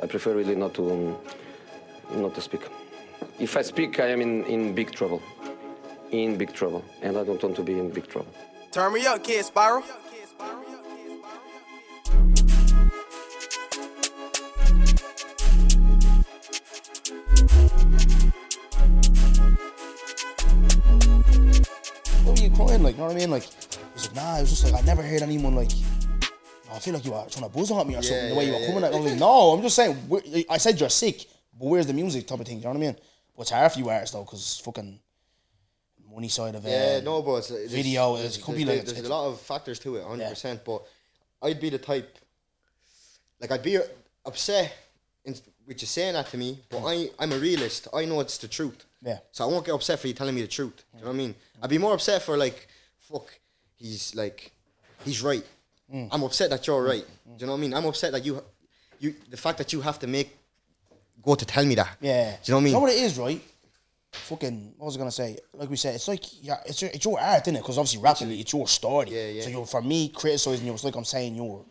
I prefer really not to um, not to speak. If I speak, I am in, in big trouble. In big trouble, and I don't want to be in big trouble. Turn me up, kid Spiral. What were you crying like? You know what I mean? Like, it was like, nah, it was just like, I never heard anyone like, "Oh, I feel like you are trying to buzz on me or something, the way you were yeah, coming at I was like, no, I'm just saying, I said you're sick, but where's the music type of thing, you know what I mean? What's hard for you artists though, because fucking money side of it. Yeah, no, but it's, it's, video, it could be like- there's a lot of factors to it, hundred percent. But I'd be the type, like I'd be upset in, with you saying that to me, but hmm. I I'm a realist. I know it's the truth. Yeah. So I won't get upset for you telling me the truth. Do you know what I hmm. mean? I'd be more upset for like, fuck, he's like, he's right. Mm. I'm upset that you're right. Do you know what I mean? I'm upset that you, you, the fact that you have to make, go to tell me that. Yeah. Do you know what I mean? You know what it is, right? Fucking, what was I gonna say? Like we said, it's like, yeah, it's your, it's your art, innit? Because obviously rapping, it's your story. Yeah, yeah. So you're, for me, criticizing you, it's like I'm saying your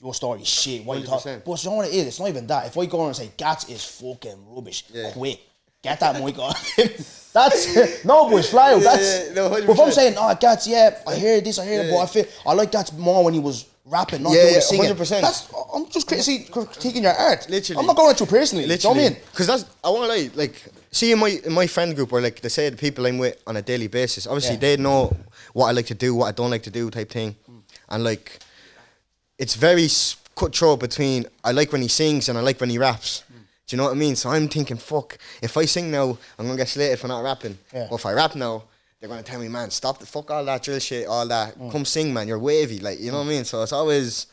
your story is shit. What you talk, 100%. but you know what it is? It's not even that. If I go on and say, Gatz is fucking rubbish, Yeah. quit. Get that mic on. That's no boys fly out. That's yeah, no, but if I'm saying, oh Gatz, yeah, I hear this, I hear that, but I feel I like Gatz more when he was rapping, not Yeah, doing yeah, singing. 100%. That's I'm just critiquing, critiquing your art. Literally. I'm not going at you personally. Literally. You know what I mean? Because that's I want to lie. Like, see in my in my friend group, or like they say the people I'm with on a daily basis. Obviously, Yeah. they know what I like to do, what I don't like to do, type thing, and like, it's very cutthroat between I like when he sings and I like when he raps. Do you know what I mean? So I'm thinking, fuck, if I sing now, I'm gonna get slated for not rapping. Yeah. But if I rap now, they're gonna tell me, man, stop the fuck all that drill shit, all that. Mm. Come sing, man. You're wavy, like you know what I mean. So it's always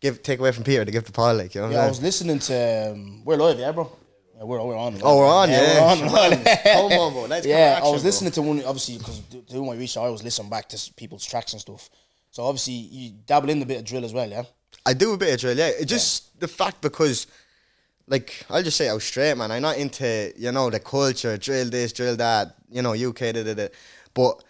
give take away from Peter to give to Paul, like you know. what Yeah, I I'm was listening to um, we're live, yeah, bro. Yeah, we're we're on. Oh, we're on, yeah. we're on. on. Come on, bro. Let's yeah, come I was action, listening to one obviously because doing my research, I always listen back to people's tracks and stuff. So obviously you dabble in a bit of drill as well, yeah. I do a bit of drill, yeah. It's just the fact because, like, I'll just say I was straight, man. I'm not into, you know, the culture, drill this, drill that, you know, UK, da, da, da. But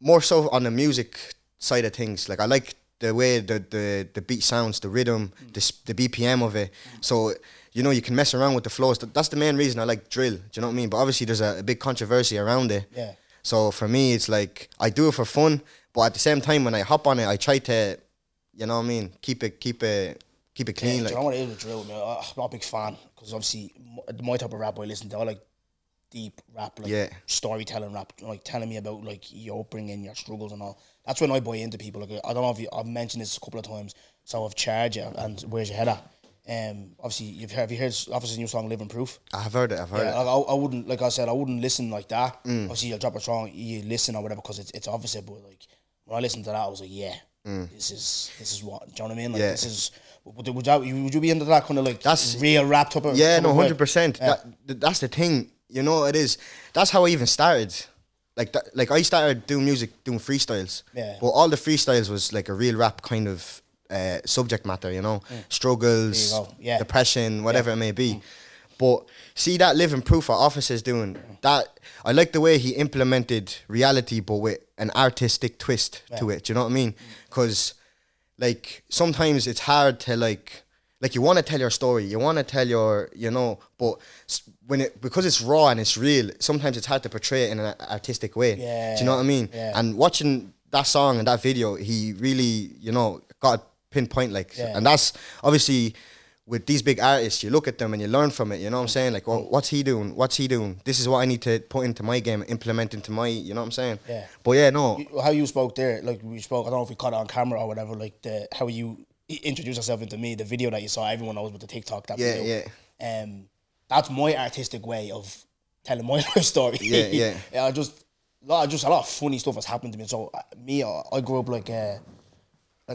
more so on the music side of things. Like, I like the way the, the, the beat sounds, the rhythm, the, the BPM of it. So, you know, you can mess around with the flows. That's the main reason I like drill. Do you know what I mean? But obviously, there's a, a big controversy around it. Yeah. So for me, it's like I do it for fun, but at the same time, when I hop on it, I try to, you know what I mean, keep it, keep it, keep it Yeah, clean. do like, you know what it is with drill, man? I- I'm not a big fan because obviously my type of rap I listen to, I like deep rap, like Yeah. storytelling rap, like telling me about like your upbringing, your struggles, and all. That's when I buy into people. Like I don't know if you, I've mentioned this a couple of times. So I've charged you, and where's your head at? Um, obviously you've heard, have you heard Offica's new song "Living Proof"? I've heard it. I've heard Yeah, it. like, I, I wouldn't like I said I wouldn't listen like that. Mm. Obviously, you'll drop a song, you listen or whatever because it's it's opposite. But like when I listened to that, I was like, yeah, this is this is what. Do you know what I mean? Like Mm. Yeah. this is. Would, would, that, would you be into that kind of like That's- real rap type of? Yeah, no, hundred percent. Yeah. That that's the thing. You know, it is. That's how I even started. Like that, like I started doing music, doing freestyles. Yeah. But all the freestyles was like a real rap kind of uh, subject matter. You know, mm. struggles, you. Yeah. depression, whatever it may be. Mm. But see that living proof our Offica is doing. Mm. That I like the way he implemented reality, but with an artistic twist to it. Do you know what I mean? Because like sometimes it's hard to like like you want to tell your story you want to tell your you know but when it because it's raw and it's real sometimes it's hard to portray it in an artistic way Yeah, do you know what i mean yeah. and watching that song and that video he really you know got a pinpoint like Yeah. and that's obviously with these big artists you look at them and you learn from it you know what i'm saying like well, what's he doing what's he doing this is what i need to put into my game implement into my you know what i'm saying Yeah. but yeah no You- How you spoke there, like we spoke. I don't know if we caught it on camera or whatever. Like the how you i- introduced yourself into me, the video that you saw, everyone knows with the TikTok. That Yeah, video. yeah. Um, that's my artistic way of telling my life story. Yeah, yeah. yeah. I just, lot, just a lot of funny stuff has happened to me. So uh, me, uh, I grew up like. Uh,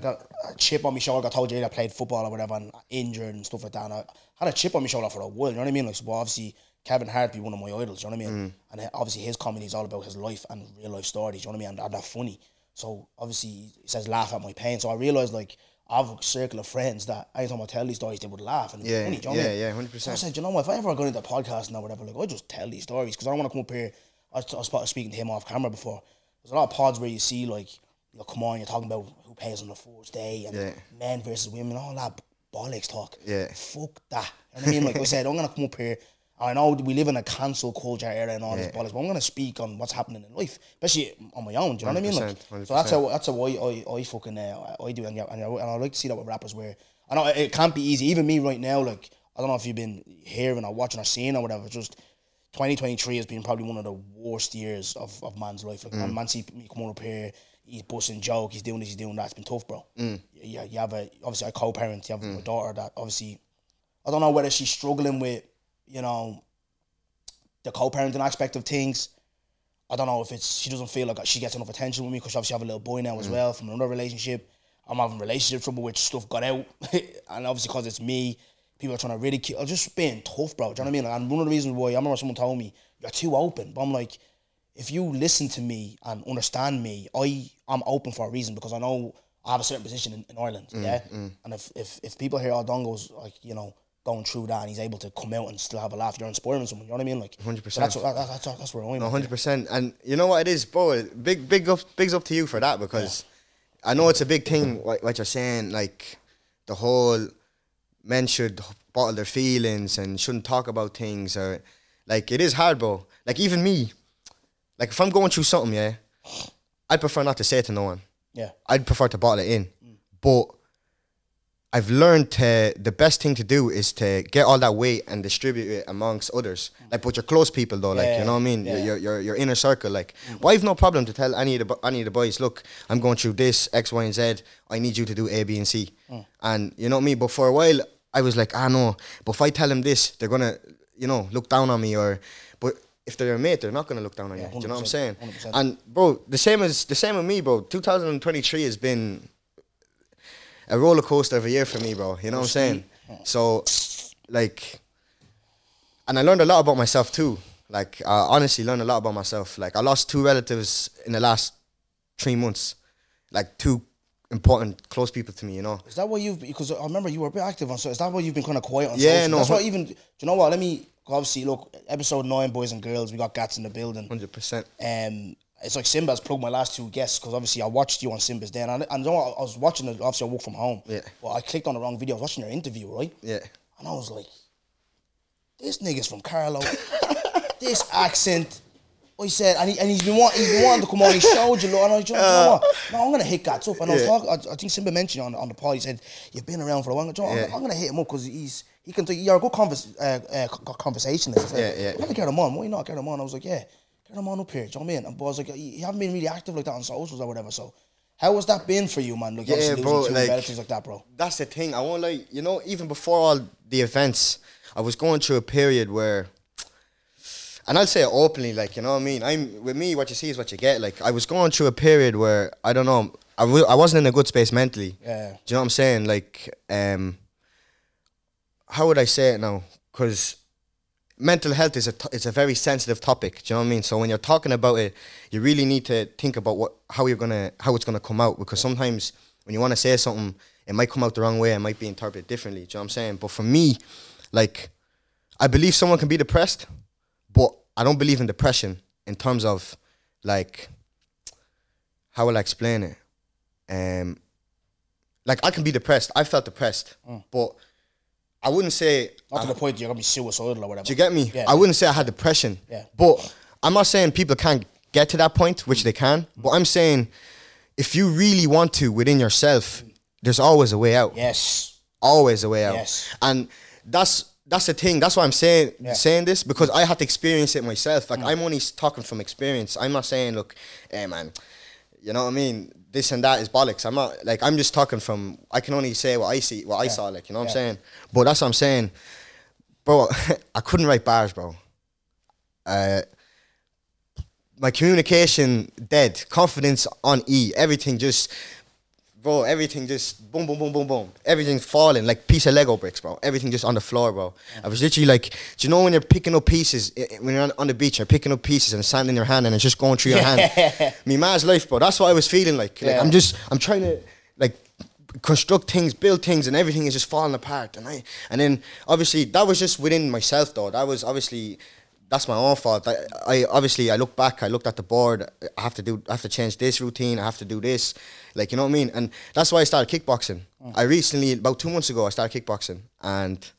like a, a chip on my shoulder. I told you I played football or whatever and injured and stuff like that. And I had a chip on my shoulder for a while. You know what I mean? Like, so obviously Kevin Hart be one of my idols. You know what I mean? And uh, obviously his comedy is all about his life and real life stories. You know what I mean? And, and they're funny. So obviously he says laugh at my pain. So I realized like I have a circle of friends that anytime I tell these stories, they would laugh and be Yeah, funny. You know I yeah, mean? yeah, 100%. So I said, you know what? If I ever go into podcasting or whatever, like I just tell these stories because I don't want to come up here. I I was speaking to him off camera before. There's a lot of pods where you see like, you know, come on, you're talking about who pays on the first day and Yeah. men versus women, all that bollocks talk. Yeah. Fuck that. You know what I mean? Like I said, I'm gonna come up here. I know we live in a cancel culture era and all this bollocks, but I'm gonna speak on what's happening in life, especially on my own. Do you know what I mean? Like, 100%, so that's how that's how I I, I fucking uh, I do, and, yeah, and, I, and I like to see that with rappers where I know it, can't be easy. Even me right now, like I don't know if you've been hearing or watching or seeing or whatever. Just 2023 has been probably one of the worst years of, of man's life. Like man, man see me come up here, he's busting joke, he's doing this, he's doing that. It's been tough, bro. Mm. Yeah, you have a obviously a co-parent. You have mm. a daughter that obviously I don't know whether she's struggling with you know the co-parenting aspect of things. I don't know if it's she doesn't feel like she gets enough attention with me because obviously I have a little boy now as mm. well from another relationship. I'm having relationship trouble which stuff got out, and obviously because it's me, people are trying to ridicule. I'm just being tough, bro. Do you know what I mean? And one of the reasons why I remember someone told me you're too open, but I'm like, if you listen to me and understand me, I I'm open for a reason because I know I have a certain position in, in Ireland, mm, yeah. Mm. And if if if people hear Aldongo's like you know going through that and he's able to come out and still have a laugh, you're inspiring someone. You know what I mean? Like 100%. So that's what, that, that's that's where I'm. Hundred percent. And you know what it is, bro. Big, big up, bigs up to you for that because I know it's a big thing. What, what you're saying, like the whole men should bottle their feelings and shouldn't talk about things, or like it is hard, bro. Like even me, like if I'm going through something, yeah, I'd prefer not to say it to no one. Yeah. I'd prefer to bottle it in, but I've learned to the best thing to do is to get all that weight and distribute it amongst others. Like, but your close people though, like Yeah, you know what I mean, yeah. your, your your inner circle. Like, well, I've no problem to tell any of the any of the boys, look, I'm going through this X, Y, and Z. I need you to do A, B, and C. And you know what I mean. But for a while, I was like, ah, know. But if I tell them this, they're gonna, you know, look down on me. Or, but if they're a mate, they're not gonna look down on you. Do you know what I'm saying? 100%. And bro, the same as the same with me, bro. 2023 has been a roller coaster of a year for me, bro. You know what I'm saying? So, like, and I learned a lot about myself too. Like, I honestly learned a lot about myself. Like, I lost two relatives in the last three months. Like, two important, close people to me. You know? Is that why you've because I remember you were a bit active on so is that why you've been kind of quiet on Yeah, social? no, That's why even do you know what? Let me obviously look episode nine, boys and girls. We got Gatz in the building. Hundred percent. Um, it's like Simba's plugged my last two guests because obviously I watched you on Simba's Day and, I, and you know? I was watching it. Obviously, I work from home. Yeah. But I clicked on the wrong video. I was watching your interview, right? Yeah. And I was like, this nigga's from Carlow. this accent. I said, and, he, and he's been want, he's been wanting to come on. He showed you, and I was like, you know what? No, I'm gonna hit Gatz up. And I was Yeah. talking. I, I think Simba mentioned on on the pod. He said, "You've been around for a while." I go, I'm, I'm gonna hit him up because he's he can. You're a good convers, uh, uh, co- conversationalist. Yeah, yeah. I'm gonna get him on. Why not get him on? I was like, yeah, get him on up here. Do you know what I mean? And but I was like, you you haven't been really active like that on socials or whatever. So, how has that been for you, man? Like, Yeah, bro, like- relatives like that, bro. that's the thing. I won't like you know, even before all the events, I was going through a period where and I'll say it openly, like, you know what I mean? I'm with me, what you see is what you get. Like I was going through a period where I don't know, I w- I wasn't in a good space mentally. Yeah. Do you know what I'm saying? Like, um how would I say it now? Because mental health is a t- it's a very sensitive topic. Do you know what I mean? So when you're talking about it, you really need to think about what how you're gonna how it's gonna come out because sometimes when you want to say something, it might come out the wrong way. It might be interpreted differently. Do you know what I'm saying? But for me, like, I believe someone can be depressed, but I don't believe in depression in terms of like how will I explain it? Um, like I can be depressed. I felt depressed, but I wouldn't say Not to the point you're gonna be suicidal or whatever. do you get me? Yeah. I wouldn't say I had depression. Yeah. But I'm not saying people can't get to that point, which they can. Mm. But I'm saying if you really want to within yourself, mm. there's always a way out. Yes. Always a way out. Yes. And that's that's the thing. That's why I'm saying Yeah. saying this because I had to experience it myself. Like mm. I'm only talking from experience. I'm not saying, look, hey man, you know what I mean? This and that is bollocks. I'm not like I'm just talking from. I can only say what I see, what I saw. Like you know what I'm saying. But that's what I'm saying, bro. I couldn't write bars, bro. Uh, my communication dead, confidence on E, everything just, bro, everything just boom, boom, boom, boom, boom, everything falling like piece of Lego bricks, bro. Everything just on the floor, bro. I was literally like, do you know when you're picking up pieces when you're on, on the beach, you're picking up pieces and sand in your hand and it's just going through your hand. Me man's life, bro. That's what I was feeling like. Like Yeah. I'm just, I'm trying to like construct things, build things, and everything is just falling apart. And I, and then obviously that was just within myself, though. That was obviously that's my own fault. I, I obviously I look back. I looked at the board. I have to do. I have to change this routine. I have to do this. Like you know what I mean? And that's why I started kickboxing. Hmm. I recently, about two months ago, I started kickboxing, and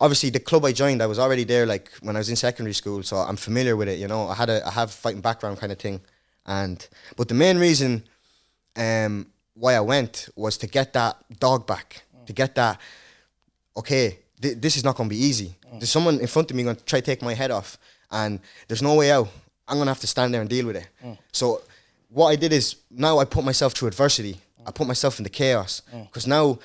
obviously the club I joined, I was already there like when I was in secondary school, so I'm familiar with it. You know, I had a I have fighting background kind of thing, and but the main reason, um, why I went was to get that dog back, hmm. to get that. Okay, th- this is not going to be easy. Hmm. There's someone in front of me going to try to take my head off, and there's no way out. I'm going to have to stand there and deal with it. So what I did is now I put myself through adversity. I put myself in the chaos because now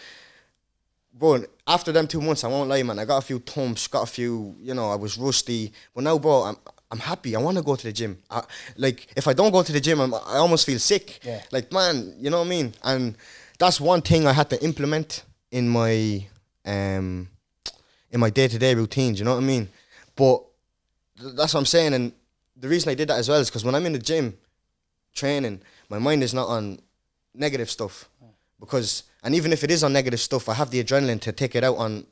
bro, after them two months, I won't lie, man. I got a few thumps, got a few, you know, I was rusty. But now, bro, I'm I'm happy. I want to go to the gym. I, like, if I don't go to the gym, I'm, I almost feel sick. Yeah. Like, man, you know what I mean? And that's one thing I had to implement in my um in my day to day routines. You know what I mean? But th- that's what I'm saying. And the reason I did that as well is because when I'm in the gym training, my mind is not on negative stuff. Because and even if it is on negative stuff, I have the adrenaline to take it out on,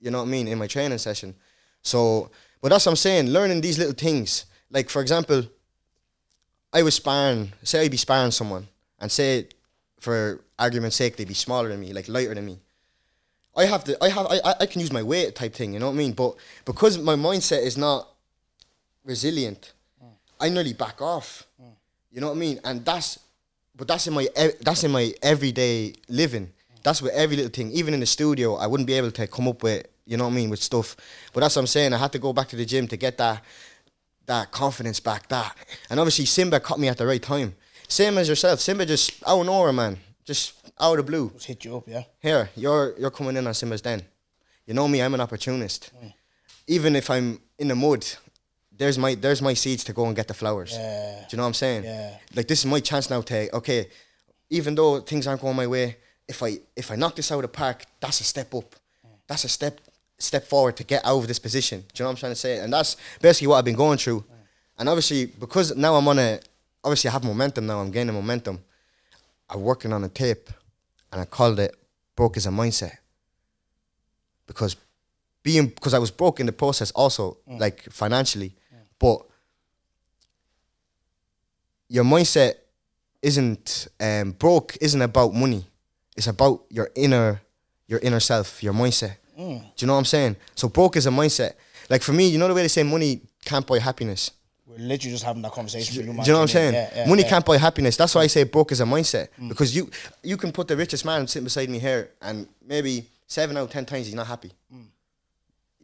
you know what I mean, in my training session. So, but that's what I'm saying. Learning these little things, like for example, I was sparring. Say I'd be sparring someone, and say, for argument's sake, they'd be smaller than me, like lighter than me. I have to. I have. I. I- I can use my weight type thing. You know what I mean? But because my mindset is not resilient, I nearly back off. Mm. You know what I mean? And that's, but that's in my ev- that's in my everyday living. That's with every little thing. Even in the studio, I wouldn't be able to come up with you know what I mean with stuff. But that's what I'm saying. I had to go back to the gym to get that that confidence back. That and obviously Simba caught me at the right time. Same as yourself. Simba just out of nowhere, man. Just out of the blue. Just hit you up, yeah. Here, you're you're coming in on Simba's den. You know me, I'm an opportunist. Mm. Even if I'm in the mud, there's my there's my seeds to go and get the flowers. Yeah. Do you know what I'm saying? Yeah. Like this is my chance now to okay, even though things aren't going my way, if I if I knock this out of the park, that's a step up. That's a step step forward to get out of this position. Do you know what I'm trying to say? And that's basically what I've been going through. And obviously because now I'm on a obviously I have momentum now, I'm gaining momentum. I'm working on a tape and I called it broke is a mindset. Because being because I was broke in the process also, mm. like financially. But your mindset isn't um, broke isn't about money. It's about your inner your inner self, your mindset. Mm. Do you know what I'm saying? So broke is a mindset. Like for me, you know the way they say money can't buy happiness. We're literally just having that conversation. Do you you, know what I'm saying? Yeah, yeah, Money yeah. can't buy happiness. That's why I say broke is a mindset. Mm. Because you you can put the richest man sitting beside me here, and maybe seven out of ten times he's not happy. Mm.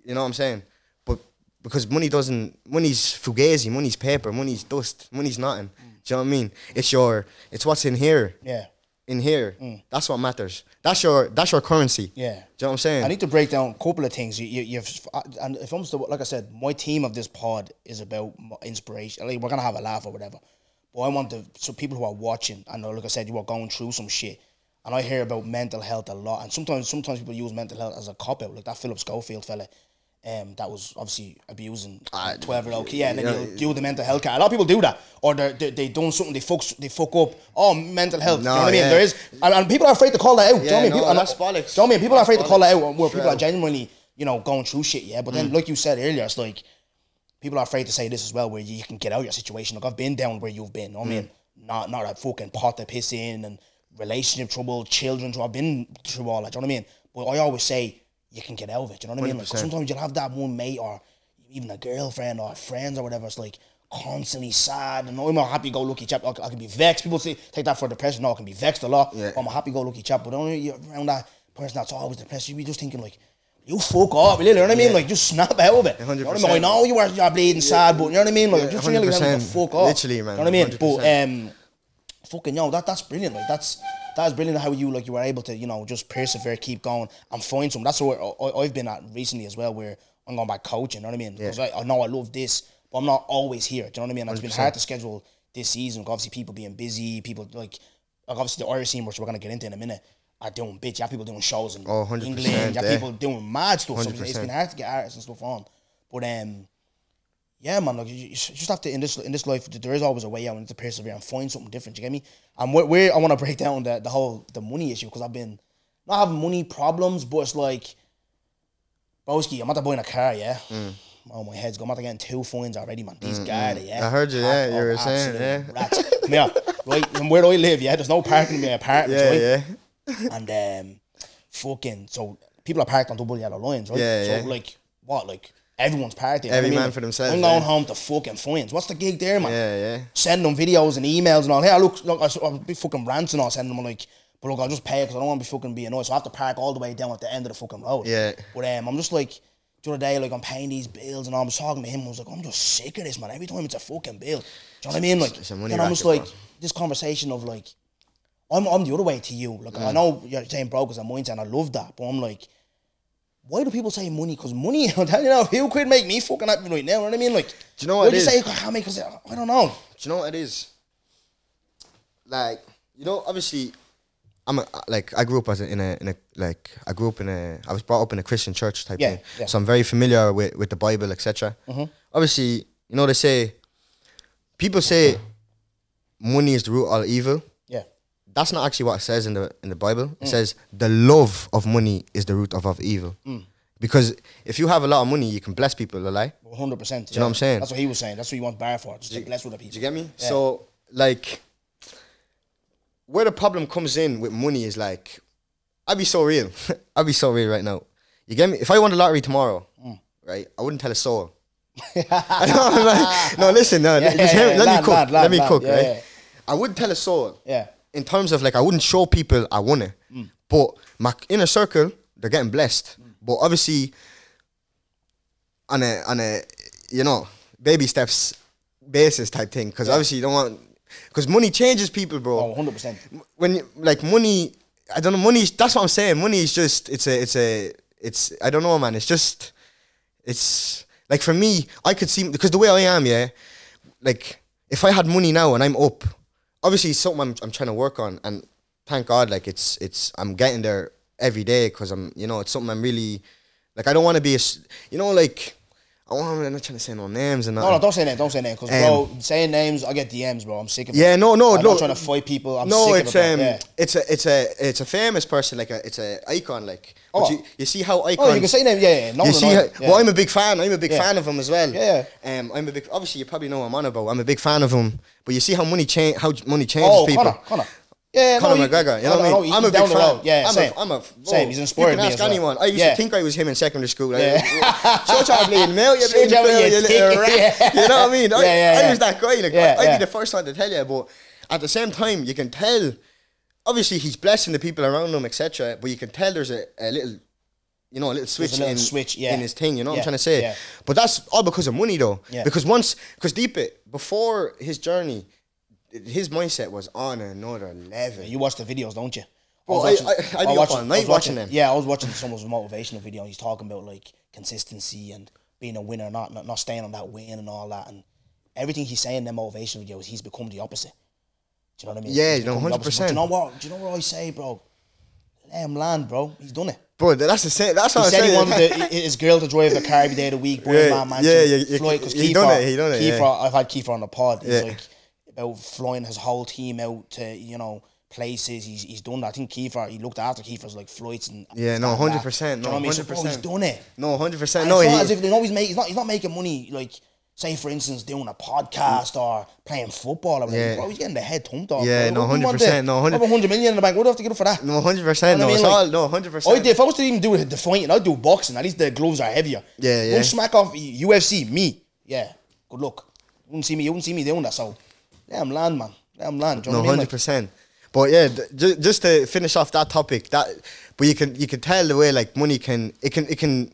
You know what I'm saying? Because money doesn't, money's fugazi, money's paper, money's dust, money's nothing. Do you know what I mean? It's your, it's what's in here. Yeah. In here, mm. that's what matters. That's your, that's your currency. Yeah. Do you know what I'm saying? I need to break down a couple of things. You, you, you've and if I'm still like I said, my team of this pod is about inspiration. Like we're gonna have a laugh or whatever, but I want the so people who are watching. I know, like I said, you are going through some shit, and I hear about mental health a lot. And sometimes, sometimes people use mental health as a cop out, like that Philip Schofield fella. Um, that was obviously abusing twelve year old kid. Yeah, and then yeah. you'll do the mental health care. A lot of people do that, or they they they done something, they fuck they fuck up. Oh, mental health. you know No, what I mean? There is, and, and people are afraid to call that out. do you know what I Yeah, mean? no, People, and- that's bollocks. do you know what I mean? People are That's afraid to call that bollocks. out where people are genuinely, you know, going through shit, yeah. But then, Mm. like you said earlier, it's like people are afraid to say this as well, where you can get out of your situation. Like I've been down where you've been. you know what I mean, Mm. not not a fucking pot to piss in and relationship trouble, children trouble. I've been through all that. Do you know what I mean? But I always say you can get out of it. You know what I mean? Like sometimes you'll have that one mate or even a girlfriend or friends or whatever. It's like constantly sad and I'm a happy go lucky chap. I, can be vexed. People say take that for depression. No, I can be vexed a lot. Yeah. I'm a happy go lucky chap. But only you're around that person that's always depressed, you be just thinking like. You fuck off, you know what I mean? Yeah. Like, just snap out of it. You know what I mean? I know you are you're bleeding sad, but you know what I mean? Like, Yeah, just really 100%. fuck off. Literally, man, You know what I mean? But 100%. um, fucking yo, that that's brilliant. Like that's that's brilliant how you like you were able to you know just persevere, keep going, and find some. That's where I, I've been at recently as well, where I'm going back coaching. You know what I mean? Because I, I know I love this, but I'm not always here. Do you know what I mean? And It's been hard to schedule this season. Obviously, people being busy, people like like obviously the Irish scene, which we're gonna get into in a minute. Are doing bitch. You have people doing shows in Oh, 100%, England. You have yeah. people doing mad stuff. So it's 100%. been hard to get artists and stuff on. But um, yeah, man, like you, you just have to in this in this life. There is always a way out. and to persevere and find something different. You get me? And where, where I want to break down the the whole the money issue because I've been not having money problems, but it's like, broski, I'm the buying a car, yeah. oh my head's going. I'm getting two fines already, man. These Garda, yeah. Mm, I heard you, yeah, you were saying, yeah. Rats. Come here, right? From where I live, yeah, there's no parking in my apartment, Yeah, right? yeah. And um, fucking, so people are parked on double yellow lines, right? Yeah, so yeah. like, what, like everyone's parked there. Every I man mean? for themselves, I'm going yeah. home to fucking friends. What's the gig there, man? Yeah, yeah. Send them videos and emails and all. Hey, look, look, I'll be fucking ranting and all. Send them like, but look, I'll just pay because I don't want to be fucking being annoyed. So I have to park all the way down at the end of the fucking road. Yeah. But um, I'm just like, the other day, like I'm paying these bills and. I was talking to him. I was like, I'm just sick of this, man. Every time it's a fucking bill. Do you know what I mean? Like, It's a money then I'm just like, bro. this conversation of like, I'm I'm the other way to you. Like Mm. I know you're saying broke as a mindset, and I love that. But I'm like, why do people say money? Because money, I'm telling you now, who could make me fucking happy right now? You know what I mean? Like, Do you know why what do it you is? say I can't make? Because I don't know. Do you know what it is? Like, you know, obviously, I'm a, like I grew up as a, in a in a like I grew up in a I was brought up in a Christian church type Yeah, thing, yeah. so I'm very familiar with with the Bible, etc. Mm-hmm. Obviously, you know they say people say money is the root of all evil. Yeah. That's not actually what it says in the in the Bible. It says the love of money is the root of, of evil. Because if you have a lot of money, you can bless people, a lie. One hundred percent. you know what I'm saying? That's what he was saying. That's what you want bar for. Just to bless other Do people. you get me? Yeah. So like, where the problem comes in with money is like, I'd be so real. I'd be so real right now. You get me? If I won the lottery tomorrow, Mm. right, I wouldn't tell a soul. Like, no, listen, no, Yeah, yeah, yeah, let me cook. let me cook, Yeah, right? yeah. I wouldn't tell a soul. Yeah. In terms of like, I wouldn't show people I won it, Mm. but my inner circle, they're getting blessed. But obviously, on a on a you know baby steps basis type thing, because obviously you don't want because money changes people, bro Oh, 100 percent. when you- like money i don't know money that's what i'm saying money is just it's a it's a it's i don't know man it's just it's like for me i could see because the way i am yeah like if i had money now and i'm up obviously it's something i'm, I'm trying to work on and thank god like it's it's i'm getting there every day because i'm you know it's something i'm really like i don't want to be a you know like i'm not trying to say no names and No, that. no, don't say names. Don't say names. Because bro, saying names, I get DMs, bro. I'm sick of it. Yeah, no, no, I'm no. not trying to fight people. I'm no, sick it's of it. um, yeah. it's a, it's a, it's a famous person, like a, it's a icon, like. Oh. you, you see how icons. Oh, you can say names. Yeah, yeah. No, you see, how, yeah. well, I'm a big fan. I'm a big Yeah. fan of him as well. Yeah, Um, I'm a big. Obviously, you probably know I'm on about. I'm a big fan of him. But you see how money change, how money changes Oh, people. Conor, Conor. Yeah, Conor no, McGregor, you know what I mean? I'm a big fan. Yeah, I'm same. A, I'm a, Same, he's inspired You can me ask as well. anyone. I used Yeah. to think I was him in secondary school. Like, Yeah. Shut your bleeding mouth, you bleeding mouth, you little rat. Yeah. You know what I mean? I, Yeah, yeah, I was that guy. Like, Yeah, I'd be the first one to tell you, but at the same time, you can tell. Obviously, he's blessing the people around him, etc. But you can tell there's a, a little, you know, a little switch, little in, switch, yeah. in his thing. You know what I'm trying to say? But that's all because of money, though. Yeah. Because once, because deep it before his journey, his mindset was on another level. You watch the videos, don't you? Well, I- I- I'd be was up all night was watching them. Yeah, I was watching someone's motivational video. and He's talking about like consistency and being a winner, not not, not staying on that win and all that. And everything he's saying in them motivational videos, he's become the opposite. Do you know what I mean? Yeah, no, the. But 100%. Do you know what? Do you know what I say, bro? Let him land, bro. He's done it. Bro, that's the same. That's He what I'm said he saying. wanted to, his girl to drive a car every day of the week, boy, Yeah, man, man. yeah, yeah, yeah, Fly, cause he Kiefer, done it, he done it, Kiefer, yeah. I've had Kiefer on the pod. He's Yeah. like about flying his whole team out to you know places. He's he's done that. I think Kiefer he looked after Kiefer's like flights and Yeah, no, 100%, Do you know no, what I mean? So, bro, he's 100%. done it. no, hundred percent. No, it's not as if know he's making. He's not. He's not making money like. Say for instance, doing a podcast or playing football or whatever. Yeah. Bro, he's getting the head thumped off. Yeah, bro. no, What do you want 100%, no, 100 100 million in the bank. What do I have to get it for that? no, hundred percent. You know No, I it's mean? all no, hundred percent. If I was to even do the fighting, I'd do boxing. At least the gloves are heavier. Yeah, yeah. Don't smack off UFC. Me. Yeah. Good luck. You wouldn't see me. You wouldn't see me doing that. So, let him land, man. Yeah, I'm land. Do you know No, what I mean? hundred percent. But yeah, ju- just to finish off that topic, that but you can you can tell the way like money can it can it can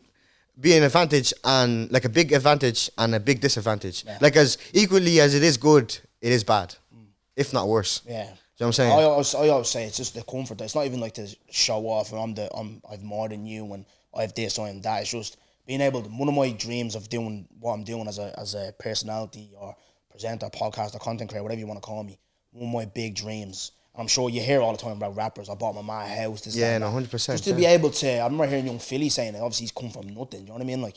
be an advantage and like a big advantage and a big disadvantage. Like as equally as it is good, it is bad, mm. if not worse. yeah. You know what I'm saying? I always, I always say it's just the comfort. It's not even like to show off. And I'm the I'm I've more than you and I have this I am that. It's just being able to. One of my dreams of doing what I'm doing as a as a personality or presenter, podcast, or content creator, whatever you want to call me. One of my big dreams. I'm sure you hear all the time about rappers. I bought my a house. This, Yeah, and no, 100%, Just to yeah. be able to. I remember hearing young Philly saying it. Obviously, he's come from nothing. Do you know what I mean? Like,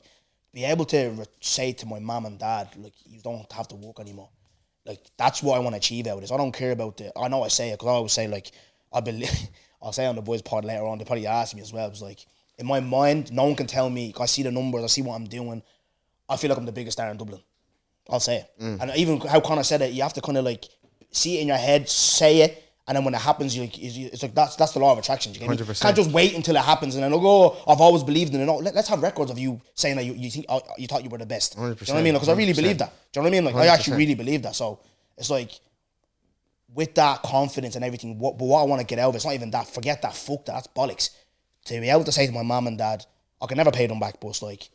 be able to re- say to my mom and dad, like, you don't have to work anymore. Like that's what I want to achieve out of this. I don't care about the. I know I say it because I always say like I believe. I'll say on the boys pod later on. They probably ask me as well. It was like in my mind, no one can tell me. 'cause I see the numbers. I see what I'm doing. I feel like I'm the biggest star in Dublin. I'll say it. Mm. And even how Conor said it, you have to kind of like see it in your head, say it, and then when it happens, you like, it's like that's that's the law of attraction. You get 100%. Can't just wait until it happens and then oh, I've always believed in it. No, let, us have records of you saying that you, you think uh, you thought you were the best. Do you know what I mean? Because I really 100%. believe that. Do you know what I mean? Like I actually really believe that. So it's like with that confidence and everything, what but what I want to get out of it's not even that. Forget that. Fuck that. That's bollocks. To be able to say to my mom and dad, I can never pay them back, but like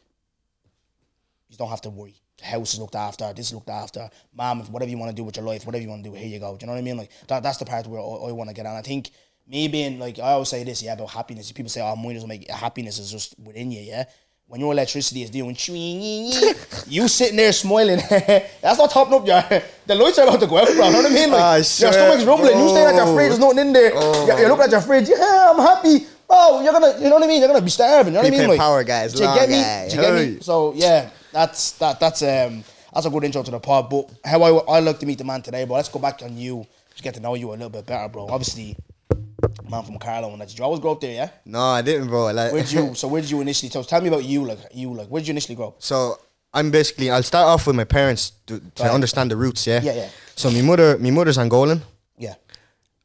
you don't have to worry. The house is looked after, this is looked after. Mom, whatever you want to do with your life, whatever you want to do, here you go. Do you know what I mean? Like that, that's the part where I, I want to get on. I think me being like I always say this, yeah, about happiness. People say, oh, money doesn't make happiness is just within you, yeah. When your electricity is doing you sitting there smiling, that's not topping up your the lights are about to go out, bro. You know what I mean? Like Ah, your stomach's rumbling, you staying at your bro. fridge, there's nothing in there. you're, you're looking at your fridge, yeah, I'm happy. Bro, you're gonna, you know what I mean? You're gonna be starving. You know what I mean? Like, power, guys, Do you long get me? you get me? So yeah, that's that. That's um, that's a good intro to the pod. But how I I like to meet the man today, bro. Let's go back on you, just get to know you a little bit better, bro. Obviously, man from Carlow, and that. Did you always grow up there? Yeah. No, I didn't, bro. Like, Where'd you? So where did you initially? Tell, tell me about you. Like you, like where did you initially grow up? So I'm basically I'll start off with my parents to, to Right. understand the roots. Yeah. Yeah, yeah. So my mother, my mother's Angolan. Yeah.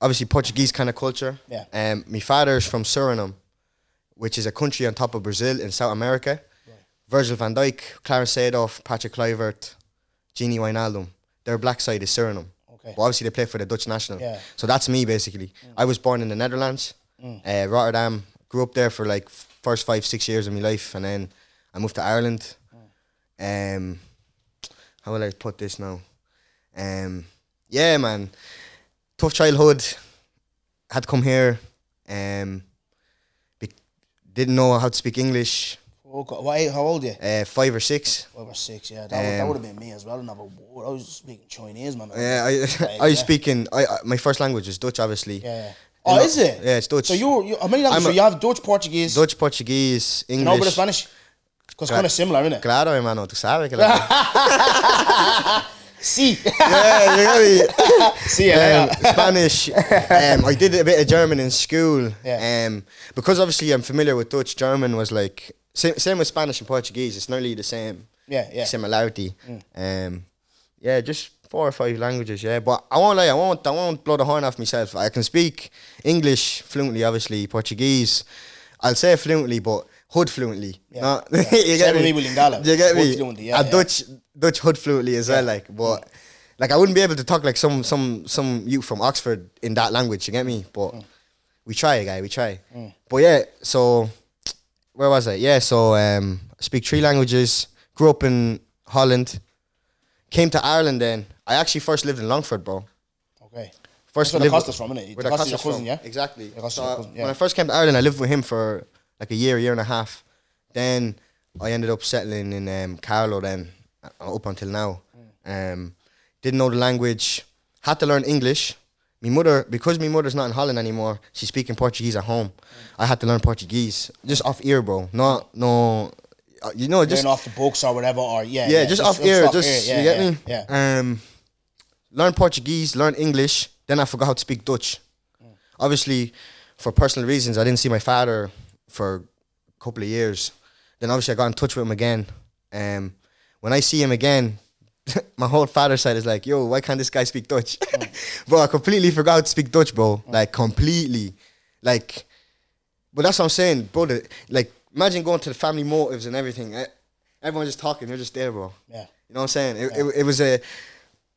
Obviously Portuguese kind of culture. Yeah. Um, my father's from Suriname, which is a country on top of Brazil in South America. Virgil van Dijk, Clarence Seedorf, Patrick Kluivert, Gini Wijnaldum. Their black side is Suriname. Okay. But obviously they play for the Dutch national. Yeah. So that's me basically. I was born in the Netherlands, Mm. uh, Rotterdam. Grew up there for like first five six years of my life, and then I moved to Ireland. Mm. Um, how will I put this now? Um, yeah, man, tough childhood. Had to come here. Um, be- didn't know how to speak English. Okay. What, age- how old are you? Uh, five or six. Five or six. Yeah. That, would, that Um, would have been me as well. Another word. I was speaking Chinese, man. Yeah, I, Right, I was yeah. speaking. I, I my first language is Dutch, obviously. Yeah. yeah. Oh, know- is it? Yeah, it's Dutch. So you, you how many languages? So you have Dutch, Portuguese, Dutch, Portuguese, and over the English. Spanish. Because kind of similar, isn't it? Claro, hermano, tú sabes que la- Sí. yeah, you get me. yeah. um, Spanish. Um, I did a bit of German in school. Yeah. Um, because obviously I'm familiar with Dutch. German was like same, same with Spanish and Portuguese. It's nearly the same. Yeah, yeah. Similarity. Um, yeah, just four or five languages. Yeah, but I won't lie. I won't. I won't blow the horn off myself. I can speak English fluently. Obviously, Portuguese. I'll say fluently, but hood fluently. Yeah, Not, yeah. you get me. with Lingala. You get me. fluently, yeah, A yeah. Dutch Dutch hood fluently as well. Like, but like I wouldn't be able to talk like some some some youth from Oxford in that language. You get me? But Mm. we try, guy. We try. But yeah, so where was I? Yeah, so um, I speak three languages. Grew up in Holland. Came to Ireland then. I actually first lived in Longford, bro. Okay. First That's where lived- Acosta's from, innit? Where Acosta's your cousin, from. yeah? Exactly. So, cousin, yeah. When I first came to Ireland, I lived with him for like a year, year and a half. Then I ended up settling in um, Carlow then, uh, up until now. Mm. Um, didn't know the language. Had to learn English. My mother, because my mother's not in Holland anymore, she's speaking Portuguese at home. I had to learn Portuguese just off ear, bro. Not no, uh, you know, just Learn off the books or whatever, or yeah. yeah, just, off ear, off just ear, you yeah, get yeah, me. Yeah. Um, learn Portuguese, learn English. Then I forgot how to speak Dutch. Obviously, for personal reasons, I didn't see my father for a couple of years. Then obviously I got in touch with him again. Um, when I see him again, my whole father side is like, "Yo, why can't this guy speak Dutch?" bro, I completely forgot how to speak Dutch, bro. Like completely, like. But that's what I'm saying, brother. Like, imagine going to the family motives and everything. eh, Everyone's just talking. You're just there, bro. Yeah. You know what I'm saying? It, it, it was a.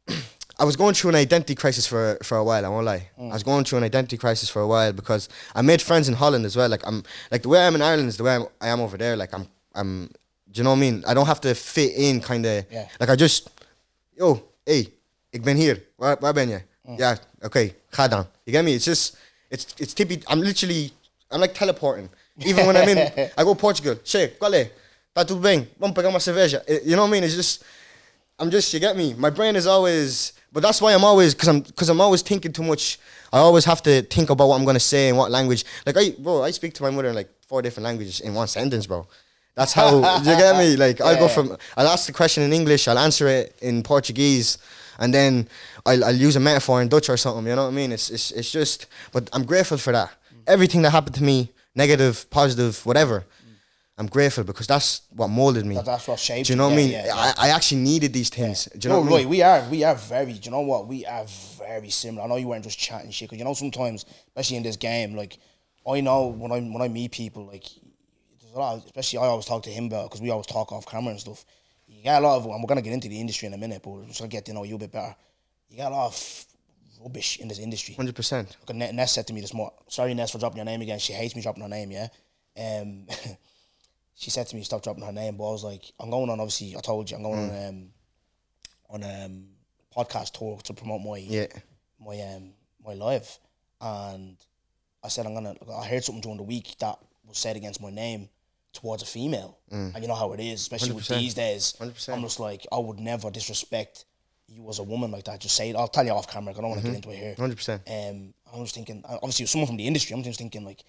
I was going through an identity crisis for for a while. I won't lie. I was going through an identity crisis for a while because I made friends in Holland as well. Like I'm like the way I'm in Ireland is the way I'm, I am over there. Like I'm I'm. Do you know what I mean? I don't have to fit in, kind of. Yeah. Like I just, yo, hey, ik ben hier. Waar, waar ben je? Yeah, okay, ga dan. You get me? It's just, it's it's typical. I'm literally, I'm like teleporting. Even when I'm in, I go Portugal. Che, qual é? Tá tudo bem? Vamos pegar uma cerveja. Eh, You know what I mean? It's just, I'm just, you get me? My brain is always, but that's why I'm always, because I'm, cause I'm always thinking too much. I always have to think about what I'm going to say and what language. Like, I, bro, I speak to my mother in like four different languages in one sentence, bro. That's how, you get me? Like, I'll go from, I'll ask the question in English, I'll answer it in Portuguese, and then I'll, I'll use a metaphor in Dutch or something, you know what I mean? It's, it's, it's just, but I'm grateful for that. Mm. Everything that happened to me, negative, positive, whatever, mm. I'm grateful because that's what molded me. That- that's what shaped Do you know you, what I mean? yeah, yeah. I, I actually needed these things. Do you know no, what I Roy, mean? we are we are very. Do you know what? We are very similar. I know you weren't just chatting shit. Cause you know sometimes, especially in this game, like I know when I when I meet people, like a lot. Of, especially I always talk to him about because we always talk off camera and stuff. You get a lot of, and we're gonna get into the industry in a minute, but we're just to get to know you a bit better. You got a lot of rubbish in this industry. 100%. Look, Ness Ness said to me this morning, sorry Ness for dropping your name again. She hates me dropping her name, yeah. Um, she said to me, stop dropping her name. But I was like, I'm going on. Obviously, I told you, I'm going on um, on um podcast tour to promote my Yeah. my um my live, and I said I'm gonna. I heard something during the week that was said against my name towards a female, mm. and you know how it is, especially with 100%. these days. 100%. I'm just like, I would never disrespect you as a woman like that. Just say it. I'll tell you off camera. I don't want to get mm-hmm. into it here. 100%. Um, I'm just thinking, uh, obviously, someone from the industry, I'm just thinking, like,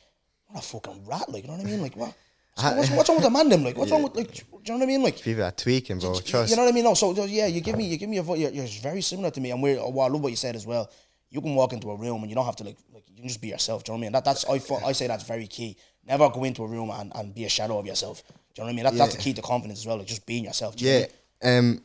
what a fucking rat, like, you know what I mean? Like, what? So what's, what's wrong with the man, them? Like, what's wrong with, like, do you know what I mean? Like, People are tweaking, bro. you- Trust. You know what I mean? No, so yeah, you give me you give me a voice. You're, you're very similar to me, and we're. Well, I love what you said as well. You can walk into a room and you don't have to like like you can just be yourself. Do you know what I mean? That that's I I say that's very key. Never go into a room and, and be a shadow of yourself. Do you know what I mean? That, That's the key to confidence as well. Like just being yourself. Do you Yeah, I mean? um,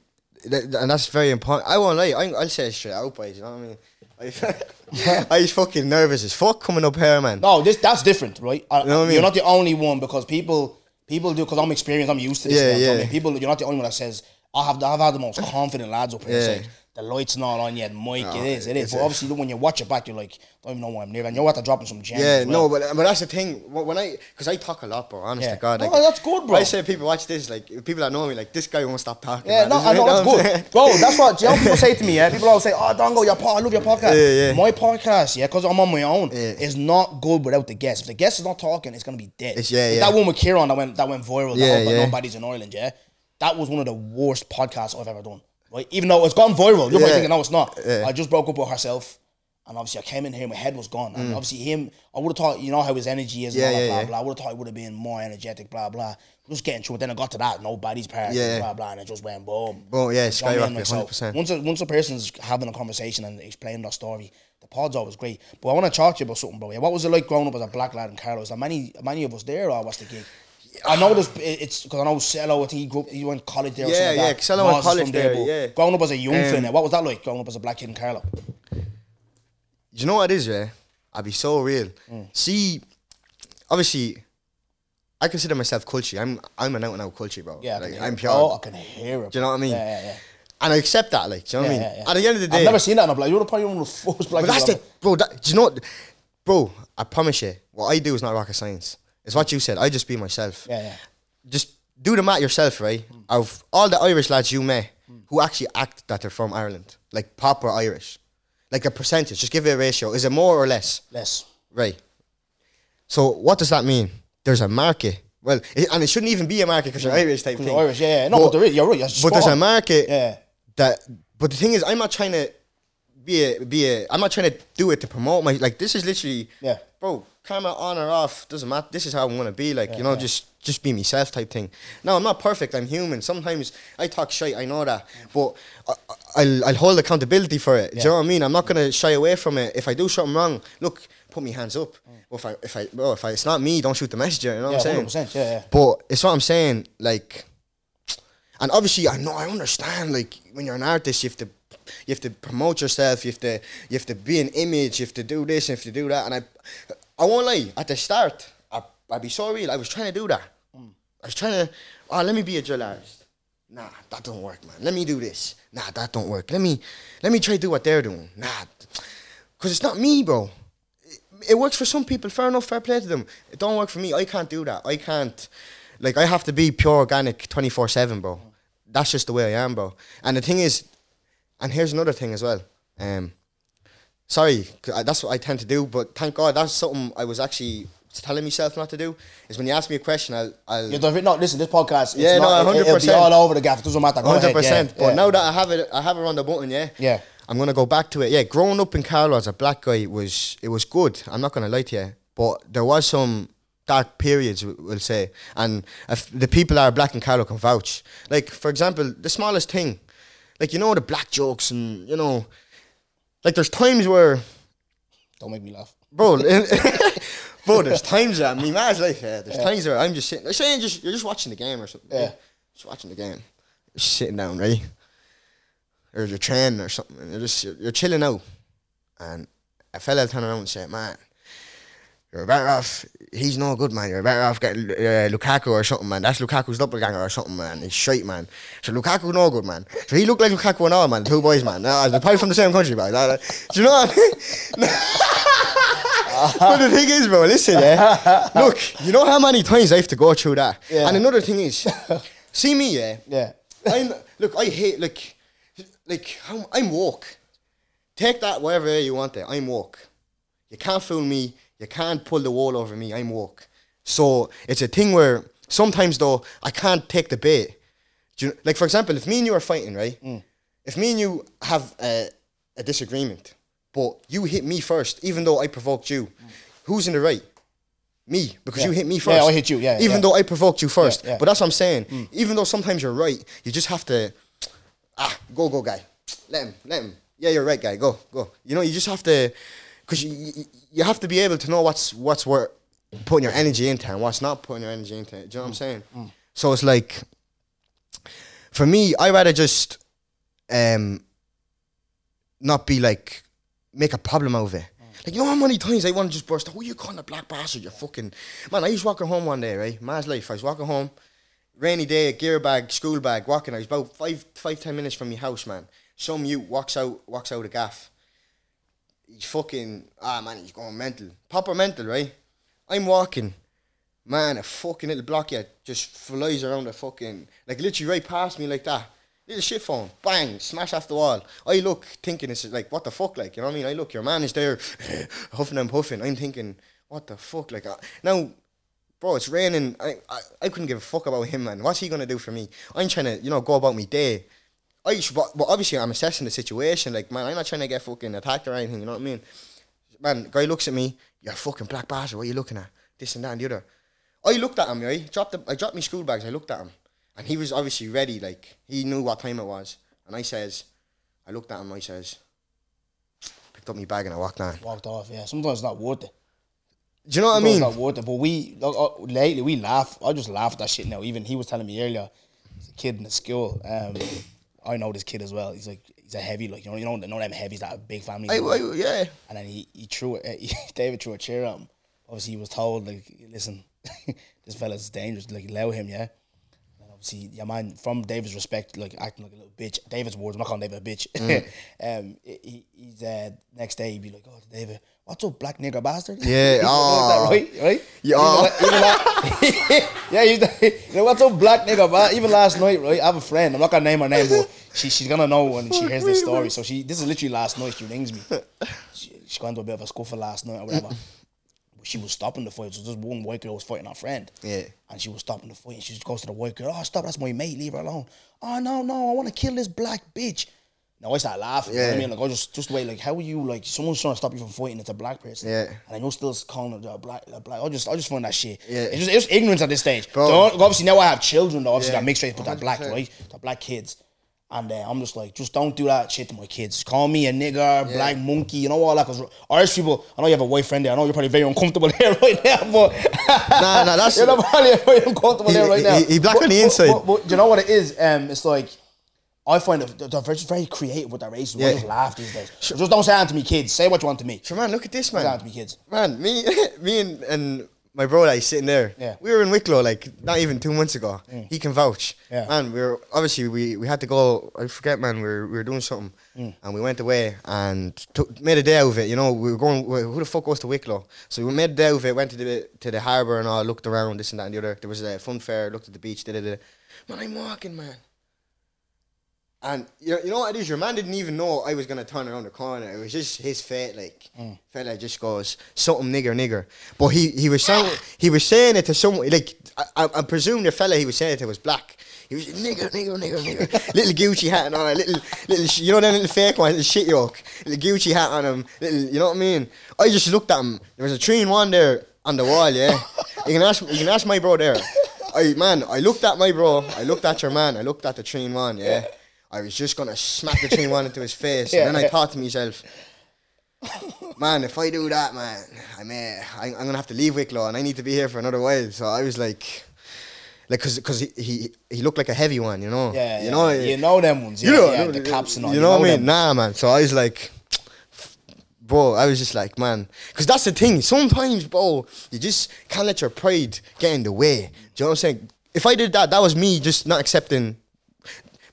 th- and that's very important. I won't lie. I, I'll say it straight out, boys. You know what I mean? I, I was fucking nervous as fuck coming up here, man. No, this that's different, right? I, know what I mean? You're not the only one because people people do because I'm experienced. I'm used to this. Yeah, now, do you know what I yeah. mean? People, you're not the only one that says I have. I've had the most confident lads up here Yeah. The lights not on yet. Mike, No, it is, it is. But obviously, when you watch it back, you're like, don't even know why I'm near. And you're the dropping some gems. Yeah, well. no, but but that's the thing. When I, because I talk a lot, bro. Honest Yeah. to God, No, that's good, bro. I say people watch this, like people that know me, like this guy won't stop talking. Yeah, man. no, I know that's saying? good, bro. That's what you know. People say to me, yeah. People always say, "Oh, Dongo, your pod, I love your podcast." Yeah, yeah. My podcast, yeah, because I'm on my own, Yeah. is not good without the guest. If the guest is not talking, it's gonna be dead. It's- yeah, Like yeah. That one with Kieran that went that went viral. Yeah, that one, yeah. Nobody's in Ireland, yeah. That was one of the worst podcasts I've ever done. Right, even though it's gone viral, you're probably Yeah. thinking, "No, it's not." Yeah. I just broke up with herself. And obviously, I came in here, my head was gone. And obviously, him, I would have thought, you know how his energy is, and Mm. Yeah, that, yeah, blah, yeah. blah. I would have thought he would have been more energetic, blah, blah. Just getting through it. Then I got to that, nobody's part, Yeah. blah, blah, and it just went boom. Bro, yeah, You know what I mean? skyrocket, 100%. Once a, once a person's having a conversation and explaining their story, the pod's always great. But I want to talk to you about something, bro. Yeah, what was it like growing up as a black lad in Carlos? Are many many of us there, or what's the gig? I know there's it's because I know Cello. I think he grew up, he went to college there. or Yeah, something yeah, like. Cello went college from there, yeah. Growing up as a young Um, what was that like? Growing up as a black kid in Carlow? you know what it is, yeah? I'll be so real. Mm. See, obviously, I consider myself culture. I'm I'm an out and out culture, bro. Yeah, like, I'm pure. Oh, I can hear it. Do you know what I mean? Yeah, yeah, yeah. And I accept that, like, do you know Yeah, what I mean? yeah, yeah. At the end of the day, I've never seen that in a black. You're probably one of the first black. But that's the bro. That, do you know, what? bro? I promise you, what I do is not rocket science. It's what you said. I just be myself. Yeah, yeah. Just do the math yourself, right? Mm. Of all the Irish lads you met mm. who actually act that they're from Ireland, like proper Irish, like a percentage. Just give it a ratio. Is it more or less? Less. Right. So what does that mean? There's a market. Well, it, and it shouldn't even be a market because you're mm. Irish type thing. Irish, yeah, yeah. No, but there is- you're right, you're But there's a market. Yeah. That. But the thing is, I'm not trying to be a be a. I'm not trying to do it to promote my. Like this is literally. Yeah. Bro, camera on or off doesn't matter. This is how I'm gonna be. Like you know, just just be myself type thing. No, I'm not perfect. I'm human. Sometimes I talk shit. I know that, but I, I'll I'll hold accountability for it. Do you know what I mean? I'm not gonna shy away from it. If I do something wrong, look, put me hands up. Well, if I if I bro, if I, it's not me, don't shoot the messenger. You know what I'm saying? 100%, yeah, yeah. But it's what I'm saying. Like, and obviously, I know I understand. Like, when you're an artist, you have to. You have to promote yourself. You have to. You have to be an image. You have to do this. You have to do that. And I, I won't lie. At the start, I, I'd be so real. I was trying to do that. I was trying to. Oh, let me be a drill artist. Nah, that don't work, man. Let me do this. Nah, that don't work. Let me. Let me try to do what they're doing. Nah, because it's not me, bro. It, it works for some people. Fair enough. Fair play to them. It don't work for me. I can't do that. I can't. Like I have to be pure organic, twenty four seven, bro. That's just the way I am, bro. And the thing is, and here's another thing as well. Um, sorry, I- uh, that's what I tend to do. But thank God, that's something I was actually telling myself not to do. Is when you ask me a question, I'll, I'll You don't, no, listen, this podcast, it's Yeah, no, not, it- it'll be 100%. all over the gaff. It doesn't matter. Hundred percent. yeah, But yeah. now that I have it, I have it on the button. Yeah. Yeah. I'm gonna go back to it. Yeah, growing up in Carlow as a black guy was it was good. I'm not gonna lie to you, but there was some dark periods, we- we'll say, and if the people that are black in Carlow can vouch. Like for example, the smallest thing, like you know the black jokes, and you know, like there's times where Don't make me laugh. bro, Bro, there's times that me man's life, yeah. There's times where I'm just sitting. They're saying just you're just watching the game or something. Yeah. Just watching the game. Just sitting down, right? Or you're training or something. And you're just you're, you're chilling out, and a fella turn around and say, "Man, you're better off. He's no good, man. You're better off getting uh, Lukaku or something, man. That's Lukaku's doppelganger or something, man. He's straight, man. So Lukaku no good, man. So he looked like Lukaku and all, man. Two boys, man. Uh, they're probably from the same country, man. Uh, do you know what I mean? but the thing is, bro, listen, yeah. Look, you know how many times I have to go through that. Yeah. And another thing is, see me, yeah. Yeah. I'm look. I hate like, like I'm, I'm woke. Take that wherever you want it. I'm woke. You can't fool me. You can't pull the wall over me. I'm woke. So it's a thing where sometimes though I can't take the bait. You, like for example, if me and you are fighting, right? Mm. If me and you have a, a disagreement, but you hit me first, even though I provoked you, mm. who's in the right? Me, because Yeah. you hit me first. Yeah. I hit you, yeah, Even yeah. though I provoked you first. Yeah, yeah. But that's what I'm saying. Mm. Even though sometimes you're right, you just have to ah, go, go, guy. Let him, let him. Yeah, you're right, guy. Go, go. You know, you just have to, because you, you, you have to be able to know what's what's worth putting your energy into and what's not putting your energy into. Do you know what I'm mm. saying? Mm. So it's like, for me, I rather just um not be like make a problem out of it. Mm. Like you know how many times I want to just burst out, who you calling a black bastard, you fucking man, I was walking home one day, right? Man's life. I was walking home, rainy day, gear bag, school bag, walking. I was about five five, ten minutes from my house, man. Some you walks out walks out of gaff. He's fucking ah man, he's going mental. Proper mental, right? I'm walking. Man, a fucking little blockhead just flies around the fucking like literally right past me like that. Little shit phone, bang, smash off the wall. I look thinking it's like what the fuck, like you know what I mean? I look, your man is there, huffing and puffing. I'm thinking, what the fuck, like uh, now, bro, it's raining. I, I I couldn't give a fuck about him, man. What's he gonna do for me? I'm trying to you know go about my day. I but, but obviously I'm assessing the situation. Like man, I'm not trying to get fucking attacked or anything. You know what I mean? man, guy looks at me, you're a fucking black bastard, what are you looking at? This and that and the other. I looked at him, right? Dropped the, I dropped my school bags, I looked at him. And he was obviously ready, like, he knew what time it was. And I says, I looked at him, I says, picked up my bag and I walked on. Walked off, yeah. Sometimes it's not worth it. Do you know what I mean? It's not worth it. But we, like, uh, lately, we laugh. I just laugh at that shit now. Even he was telling me earlier, he's a kid in the school. Um, I know this kid as well. He's like, he's a heavy, like, you know, you know, know them heavies that have big families. I, yeah. And then he, he threw it. He, David threw a chair at him. Obviously, he was told like, listen, this fella's dangerous. Like, allow him, yeah. Obviously, your man from David's respect, like acting like a little bitch. David's words, I'm not calling David a bitch. um, he, he's uh, next day he'd be like, oh, David, what's up, black nigger bastard? Yeah, He's like oh. that, right, right. Yeah. Even, even yeah, he's like, you know what's up, black nigger? ba-" Even last night, right? I have a friend. I'm not gonna name her name, but she, she's gonna know when she hears this story. So she, this is literally last night. She rings me. She, she got into a bit of a scuffle last night or whatever. She was stopping the fight. So this one white girl was fighting her friend. Yeah. And she was stopping the fight. And she just goes to the white girl. Oh, stop. That's my mate. Leave her alone. Oh, no, no. I want to kill this black bitch. Now I start laughing. You know what I mean? Like, I just, just wait. Like, how are you, like, someone's trying to stop you from fighting. It's a black person. Yeah. And I know still calling it a black, a black. I just, I just find that shit. Yeah. It's just, it's ignorance at this stage. Bro. So, obviously, now I have children, though. Obviously, Yeah. got mixed race, but they're black, right? They're black kids. And uh, I'm just like, just don't do that shit to my kids. Call me a nigger, black monkey, you know all that. Because Irish people, I know you have a white friend there. I know you're probably very uncomfortable there right now, but Nah, nah, that's- you're not probably very uncomfortable He- there right he- now. he- he black But- on the but- inside. But, but, you know what it is? Um, it's like I find it, they're very, very creative with their races. We Yeah. just laugh these days. Just don't say that to me, kids. Say what you want to me. So man, look at this man. Say that to me, kids. Man, me, me and, and my bro, like sitting there. Yeah. We were in Wicklow like not even two months ago. Mm. He can vouch. Yeah. Man, we were obviously we, we had to go. I forget, man. We were, we were doing something, mm. and we went away and took, made a day out of it. You know, we were going. Who the fuck goes to Wicklow? So we made a day out of it. Went to the to the harbour and all. Looked around this and that and the other. There was a fun fair. Looked at the beach. Da da da. Man, I'm walking, man. And you know, you know what it is? Your man didn't even know I was gonna turn around the corner. It was just his fate, like mm. fella just goes something nigger nigger. But he he was saying he was saying it to someone like I, I, I presume the fella he was saying it to was black. He was nigger nigger nigger nigger. little Gucci hat and on a little little you know that little fake one, little shit yoke, little Gucci hat on him. Little you know what I mean? I just looked at him. There was a three in one there on the wall. Yeah, you can ask you can ask my bro there. I man, I looked at my bro. I looked at your man. I looked at the three in one. Yeah. I was just gonna smack the chain one into his face, Yeah, and then I thought to myself, man, if I do that, man, I may, I, I'm gonna have to leave Wicklow, and I need to be here for another while. So I was like, like, cause, cause he, he, he looked like a heavy one, you know. Yeah, you yeah. know, you know them ones. Yeah, you know, yeah, the caps and all. You know, what I mean? them. Nah, man. So I was like, bro, I was just like, man, because that's the thing. Sometimes, bro, you just can't let your pride get in the way. Do you know what I'm saying? If I did that, that was me just not accepting.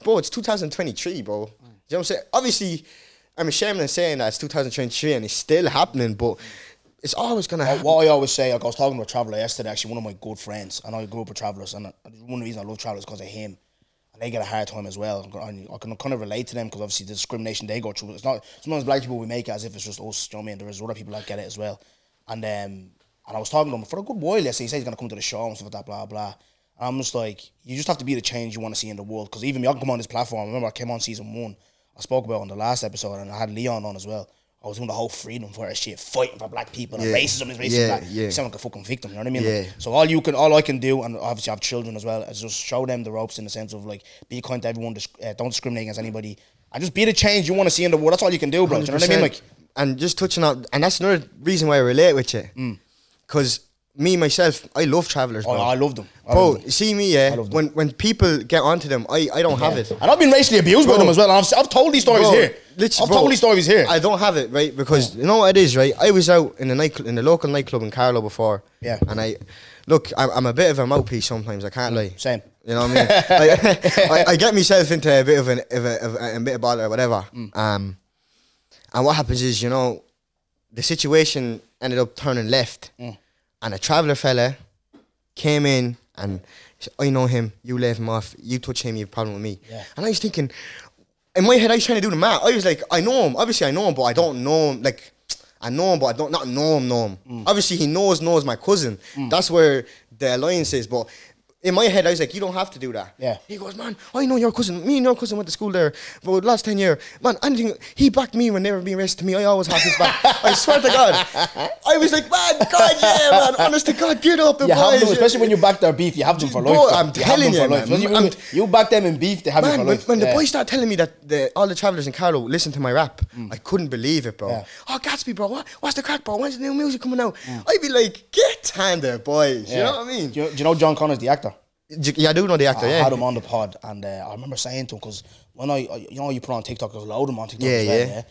Bro, it's 2023, bro. You know what I'm saying? Obviously, I'm ashamed of saying that it's 2023 and it's still happening, but it's always gonna happen. What I always say, like I was talking to a traveller yesterday, actually one of my good friends, and I grew up with travellers, and uh, one of the reasons I love travellers because of him, and they get a hard time as well. And I can kind of relate to them because obviously the discrimination they go through. It's not sometimes black people we make it as if it's just us. You know what I mean? There's other people that get it as well, and um, and I was talking to him for a good while yesterday. He said he's gonna come to the show and stuff like that, blah blah. I'm just like, you just have to be the change you want to see in the world. Because even me, I can come on this platform. I remember I came on season one. I spoke about it on the last episode, and I had Leon on as well. I was doing the whole freedom for shit, fighting for black people and Yeah. racism is racism. Yeah, yeah. You sound like a fucking victim. You know what I mean? Yeah. So all you can, all I can do, and obviously I have children as well, is just show them the ropes in the sense of like be kind to everyone, uh, don't discriminate against anybody, and just be the change you want to see in the world. That's all you can do, bro. Do you know what I mean? Like, and just touching on, and that's another reason why I relate with you, Mm. Me myself, I love travelers, oh, bro. I love them. I Bro, love them. see me, yeah. When when people get onto them, I, I don't have it. And I've been racially abused by them as well. and I've, I've told these stories Bro, here. I've bro, told these stories here. I don't have it, right? Because you know what it is, right? I was out in the night in the local nightclub in Carlow before. Yeah. And I look, I'm, I'm a bit of a mouthpiece sometimes. I can't lie. Same. You know what I mean? I, I, I get myself into a bit of an of a, of a, a bit of bother or whatever. Mm. Um, and what happens is, you know, the situation ended up turning left, Mm. And a traveller fella came in and said, I know him. You let him off. You touch him. You have a problem with me. Yeah. And I was thinking, in my head, I was trying to do the math. I was like, I know him. Obviously, I know him, but I don't know him. Like, I know him, but I don't not know him. Know him. Mm. Obviously, he knows knows my cousin. That's where the alliance is. But in my head, I was like, you don't have to do that. Yeah. He goes, man, I know your cousin. Me and your cousin went to school there for the last 10 years. Man, anything, he backed me when they were being racist to me. I always have his back. I swear to God. I was like, man, God, yeah, man. Honest to God, get up the You have boys. them, especially when you back their beef. You have them for life. Bro. I'm have telling for you, man. When I'm- you, you back them in beef, they have you Man, for when, life. when the Yeah. boys started telling me that the, all the travelers in Carlow listen to my rap, I couldn't believe it, bro. Mm. Yeah. Oh, Gatsby, bro, what, what's the crack, bro? When's the new music coming out? I'd be like, get hand there, boys. You know what I mean? Do you, do you know John Connors the actor? Yeah, I do know the actor, yeah. I yeah. had him on the pod, and uh, I remember saying to him because when I, I- you know, you put on TikTok, I load them on TikTok Yeah, well, yeah. yeah.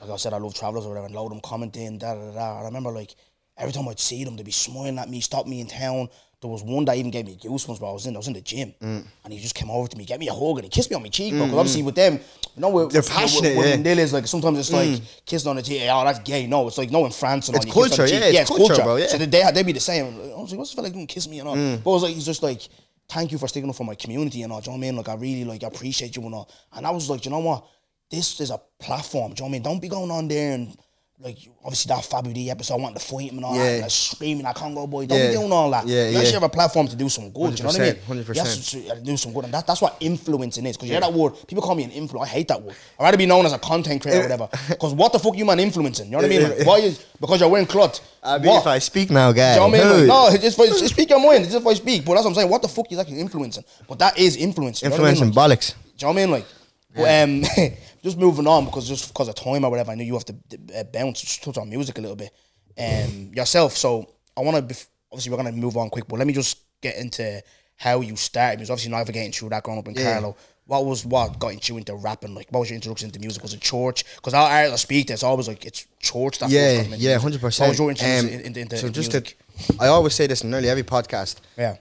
Like I said, I love travelers or whatever, and load them commenting, da da da. da. I remember like every time I'd see them, they'd be smiling at me, stop me in town. There was one that even gave me goosebumps, bro. I was in, I was in the gym, Mm. and he just came over to me, gave me a hug, and he kissed me on my cheek, bro. Because obviously with them, you know, we're, They're passionate, we're, yeah. we're is like sometimes it's like kissing on the cheek. Oh, that's gay. No, it's like no in France and It's all, you kiss on the culture, yeah, it's culture, bro, yeah. So they they be the same. I was like, what's this fella doing? Kiss me and all. Mm. But I was like, he's just like, thank you for sticking up for my community and all. Do you know what I mean? Like, I really like appreciate you and all. And I was like, you know what? This is a platform. Do you know what I mean? Don't be going on there and like obviously that Fabu D episode, I want to fight him and all Yeah. that, like screaming at Congo boy. Don't Yeah. be doing all that. Yeah, you actually yeah. have a platform to do some good. You know what I mean? 100%, You have to uh, do some good, and that, that's what influencing is. Because you hear that word, people call me an influencer. I hate that word. I'd rather be known as a content creator or eh. whatever. Because what the fuck you man influencing? You know what I mean? Like, why is because you're wearing cloth? I mean, What? if I speak now, guys. You know what I mean? Like, no, it's just for, it's speak your mind. It's just if I speak. But that's what I'm saying. What the fuck is actually influencing? But that is influencing. you know I mean? Influencing Like, bollocks. do you know what I mean? Like, but, um, just moving on because just because of time or whatever, I know you have to uh, bounce, just touch on music a little bit. Um, yourself. So I want to. Obviously, we're gonna move on quick, but let me just get into how you started. Because obviously, navigating through that growing up in Yeah. Carlow. What was what got you into rapping? Like, what was your introduction into music? Was it church? Because our artists I speak to, it's always like it's church. That Yeah, got them into yeah, hundred What percent. was your introduction into, into, so into just music? to, I always say this in nearly every podcast. yeah.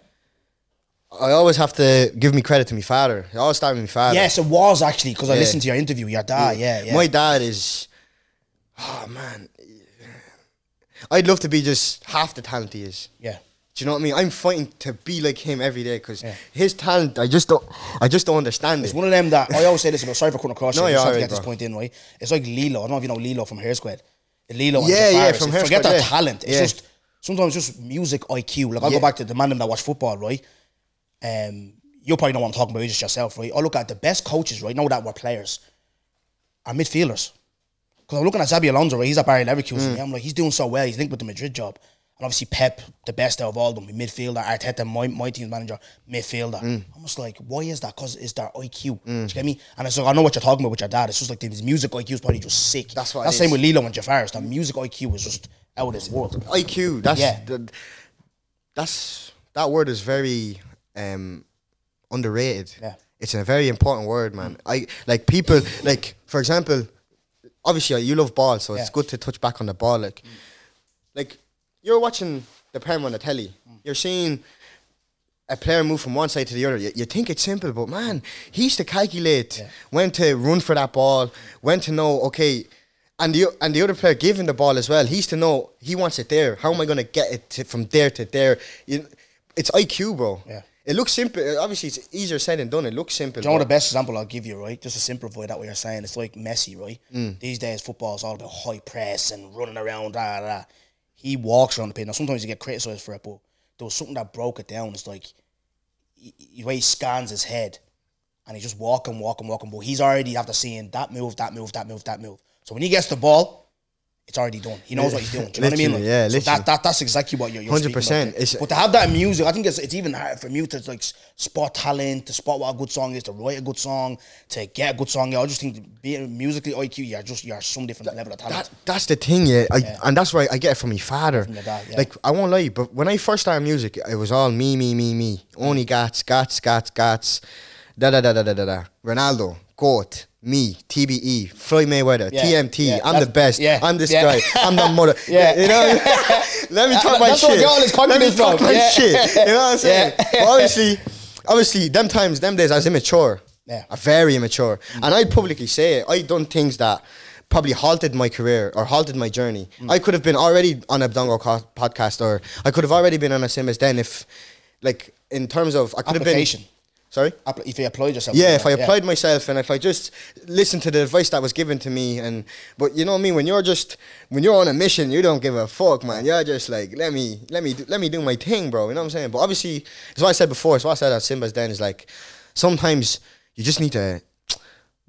I always have to give me credit to my father. I always start with my father. Yes, it was actually because I Yeah. listened to your interview. Your dad, yeah, yeah. My dad is, oh man, I'd love to be just half the talent he is. yeah. Do you know what I mean? I'm fighting to be like him every day because Yeah. his talent, I just don't, I just don't understand It's it. one of them that I always say this about. Sorry for cutting across. No, you. I you're have to alright, get this bro. point in right. It's like Lilo. I don't know if you know Lilo from Hare Squad. Lilo, and Yeah, yeah, Jafaris. from Hare Forget Squad, their yeah. talent. It's Yeah. just sometimes just music IQ. Like I Yeah. go back to the man them that watch football, right? Um, you probably know what I'm talking about. Just yourself, right? I look at the best coaches, right? Know that were players are midfielders. Because I'm looking at Xabi Alonso, right? He's at Bayer Leverkusen. Mm. I'm like, he's doing so well. He's linked with the Madrid job. And obviously Pep, the best out of all of them, midfielder. Arteta, my, my team's manager, midfielder. Mm. I'm just like, why is that? Because it's their IQ. Do you get me? And it's like, I know what you're talking about with your dad. It's just like his music IQ is probably just sick. That's what That's the same is. with Lilo and Jafaris. The music IQ is just out of this world. IQ. That's Yeah. the, that's that word is very um, underrated. Yeah. It's a very important word, man. I like people like for example, obviously you love ball, so it's good to touch back on the ball. Like, like you're watching the Prem on the telly. You're seeing a player move from one side to the other. You, you think it's simple, but man, he used to calculate when to run for that ball, when to know okay. And the and the other player giving the ball as well. He used to know he wants it there. How am I going to get it to, from there to there? You, it's IQ, bro. Yeah. It looks simple. Obviously, it's easier said than done. It looks simple. Do you know the best example I'll give you, right? Just to simplify that what you're saying. It's like Messi, right? Mm. These days football is all about high press and running around, da da da. He walks around the pitch. Now sometimes you get criticised for it, but there was something that broke it down. It's like he- the way he scans his head and he's just walking, walking, walking. But he's already after seeing that move, that move, that move, that move. So when he gets the ball, it's already done. He knows what he's doing. Do you know what I mean? Literally, yeah, so that, that that's exactly what you're. you're 100%. about there. It's- But to have that in music, I think it's it's even harder for me to like spot talent, to spot what a good song is, to write a good song, to get a good song. Yeah, I just think being musically IQ, you're just you're some different level of talent. That, that's the thing, yeah. I, And that's why I get it from my father. your dad, yeah. Like, I won't lie, but when I first started music, it was all me, me, me, me. Only mm. gats, gats, gats, gats. Da da da da da da da. Ronaldo, GOAT, me, TBE, Floyd Mayweather, Yeah, TMT. yeah, I'm the best. yeah, I'm this guy. I'm the mother. Yeah. You know? Let me talk my That's shit. I get all this Let me talk from. my shit. You know what I'm saying? Obviously, obviously, them times, them days, I was immature. Yeah. Very immature. And I'd publicly say it. I'd done things that probably halted my career or halted my journey. Mm. I could have been already on a Dongo podcast or I could have already been on a Simba's den if, like, in terms of, I could have been. Sorry? If you applied yourself, Yeah, if I applied myself and if I just listened to the advice that was given to me and but you know what I mean? When you're just when you're on a mission you don't give a fuck man. You're just like let me let me do, let me do my thing bro. You know what I'm saying? But obviously it's what I said before. It's what I said at Simba's den is like sometimes you just need to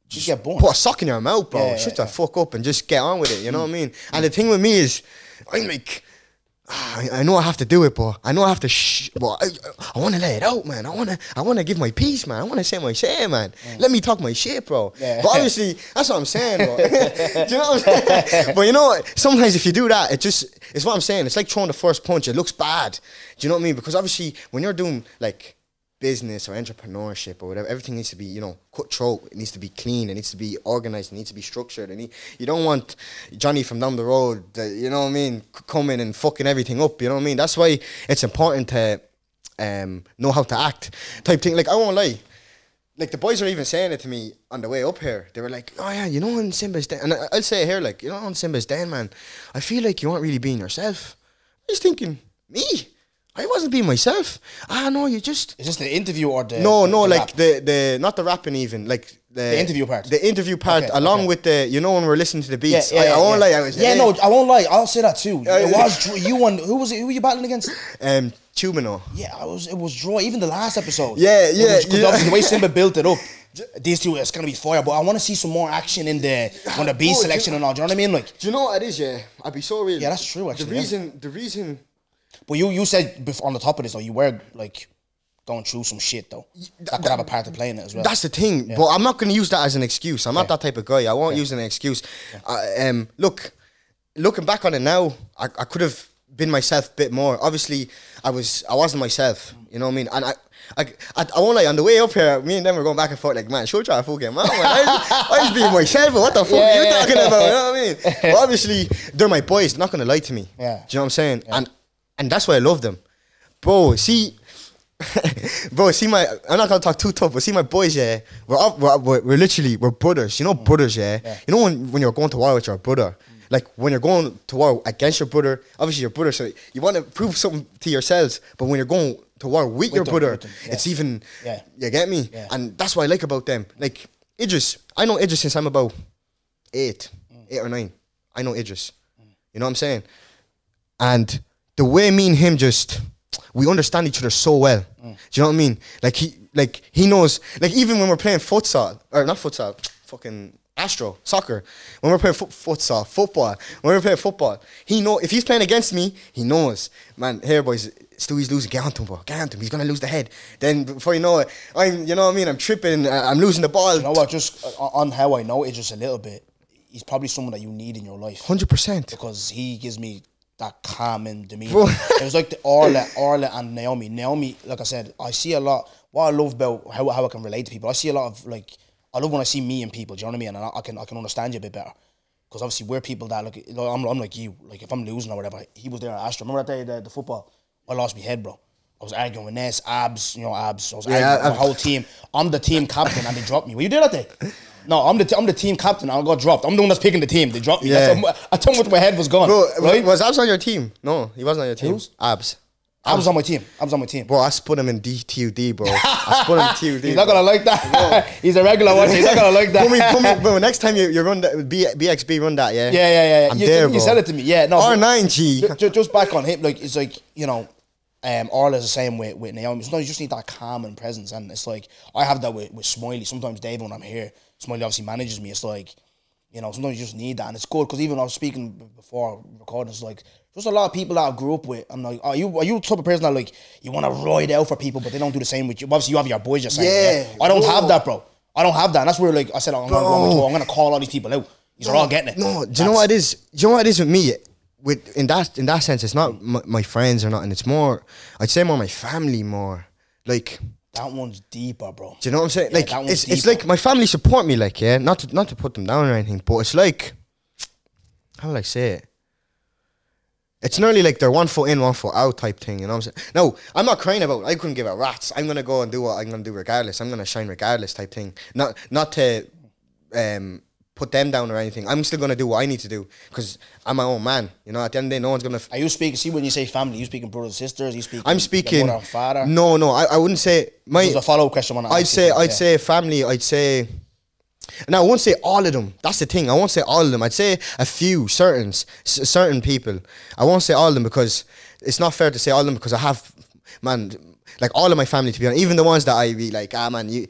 just get born. put a sock in your mouth bro. Yeah, shut yeah, the fuck up and just get on with it you know what I mean? And the thing with me is I'm like I, I know I have to do it, but I know I have to. Sh- but I, I want to let it out, man. I want to. I want to give my piece, man. I want to say my shit, man. Mm. Let me talk my shit, bro. Yeah. But obviously, that's what I'm saying, bro. do you know what I'm saying? But you know, what? sometimes if you do that, it just it's what I'm saying. It's like throwing the first punch. It looks bad. Do you know what I mean? Because obviously, when you're doing like business or entrepreneurship or whatever, everything needs to be, you know, cutthroat. It needs to be clean. It needs to be organized. It needs to be structured. And you don't want Johnny from down the road, that, you know what I mean, coming and fucking everything up. You know what I mean? That's why it's important to um, know how to act. Type thing. Like I won't lie. Like the boys were even saying it to me on the way up here. They were like, "Oh yeah, you know on Simba's den," and I- I'll say it here, like, you know on Simba's den, man. I feel like you aren't really being yourself. I was thinking, me. I wasn't being myself. Ah, no, you just Is this the interview or the no, the- no, the like rap? the the not the rapping even, like the, The interview part. The interview part, Okay, along okay. with the you know when we're listening to the beats. yeah, I, yeah, I won't yeah. lie, I was yeah, eh, no, I won't lie. I'll say that too. It was you and who was it? Who were you battling against? um Tumino. Yeah, I was. It was draw. Even the last episode. Yeah, yeah, was- yeah. Obviously, the way Simba built it up, these two it's gonna be fire. But I want to see some more action in the on the beat Bro, selection do- and all. Do you know what I mean? Like, Do you know what it is? Yeah, I'd be so real. Yeah, that's true, actually, the reason, the reason, but you you said before on the top of this though, you were like going through some shit though. That could have a part to play in it as well. That's the thing. But I'm not going to use that as an excuse. I'm not that type of guy. I won't use an excuse. Uh, um, look, looking back on it now, I, I could have been myself a bit more. Obviously, I was I wasn't myself. You know what I mean? And I. I, I, I won't lie, on the way up here, me and them were going back and forth like, man, show try to fucking man, man. I, was- I was being myself, what the fuck Yeah, are you yeah. talking about? You know what I mean? But obviously, they're my boys, they're not going to lie to me. Yeah. Do you know what I'm saying? And and that's why I love them. Bro, see, bro, see my. I'm not gonna talk too tough, but see my boys. Yeah, we're up. We're, we're, we're literally we're brothers. You know, brothers. Yeah? You know when when you're going to war with your brother. Mm. Like when you're going to war against your brother, obviously your brother, so you want to prove something to yourselves. But when you're going to war with, your them, brother, with yeah. it's even. Yeah. You get me? Yeah. And that's what I like about them. Like Idris, I know Idris since I'm about eight, mm. eight or nine. I know Idris. Mm. You know what I'm saying? And the way me and him just we understand each other so well. Do you know what I mean? Like he like he knows like even when we're playing futsal or not futsal, fucking Astro, soccer. When we're playing foot, futsal, football. When we're playing football, he know if he's playing against me, he knows. Man, here boys, Stewie's losing. Get onto him, bro. Get onto him. He's gonna lose the head. Then before you know it, I'm, you know what I mean. I'm tripping. I'm losing the ball. You know what? Just uh, on how I know it, just a little bit. He's probably someone that you need in your life Hundred percent. because he gives me that calming demeanor. It was like the Orla, Orla and Naomi. Naomi, like I said, I see a lot. What I love about how, how I can relate to people, I see a lot of like. I love when I see me and people. Do you know what I mean? And I, I can I can understand you a bit better. Because obviously we're people that like, like I'm, I'm like you. Like if I'm losing or whatever, he was there at Astro. Remember that day the, the football? I lost my head, bro. I was arguing with Ness, abs, you know, abs. I was Yeah, arguing with the whole team. I'm the team captain and they dropped me. Were you there that day? No, I'm the t- I'm the team captain. I got dropped. I'm the one that's picking the team. They dropped me. Yeah. That's I told him what my head was gone. Bro, right? was Abs on your team? No, he wasn't on your team. Who's? Abs. I was on my team. I was on my team. Bro, I spun him in DTUD, bro. I spun him in TUD. He's not gonna like that. He's a regular one. He's not gonna like that. Put me, put me, bro, next time you, you run that, B, BXB, run that, yeah? Yeah, yeah, yeah. I'm you, there, you bro. said it to me. Yeah, no. R9G. ju- ju- Just back on him, like it's like you know, um, Orla's the same way with Naomi. Sometimes you just need that calm and presence, and it's like I have that with, with Smiley. Sometimes Dave, when I'm here, Smiley obviously manages me. It's like, you know, sometimes you just need that, and it's good because even I was speaking before recording, it's like just a lot of people that I grew up with. I'm like, are you are you the type of person that like you want to ride out for people, but they don't do the same with you? Obviously, you have your boys. You're saying, Yeah, I don't bro. have that, bro. I don't have that. And that's where like I said, I'm gonna, go I'm gonna call all these people out. These are all getting it. No, do you know what it is? Do you know what it is with me? With in that in that sense, it's not my, my friends or nothing. It's more, I'd say more my family. More like, That one's deeper, bro. do you know what I'm saying? Yeah, like, that one's it's it's deeper. like my family support me. Like, yeah, not to not to put them down or anything, but it's like, how will I say it? It's nearly like they're one foot in, one foot out type thing. You know what I'm saying? No, I'm not crying about. I couldn't give a rats. I'm gonna go and do what I'm gonna do regardless. I'm gonna shine regardless type thing. Not not to um, put them down or anything. I'm still gonna do what I need to do because I'm my own man. You know, at the end of the day, no one's gonna. F- Are you speaking? See, when you say family, you speaking brothers, sisters. You speaking. I'm speaking. mother and father. No, no, I, I wouldn't say my. There's a follow up question. I'd say. I'd Yeah. say family. I'd say. Now I won't say all of them. That's the thing. I won't say all of them. I'd say a few, certain, s- certain people. I won't say all of them because it's not fair to say all of them because I have, man, like all of my family to be honest. Even the ones that I be like, ah man, you,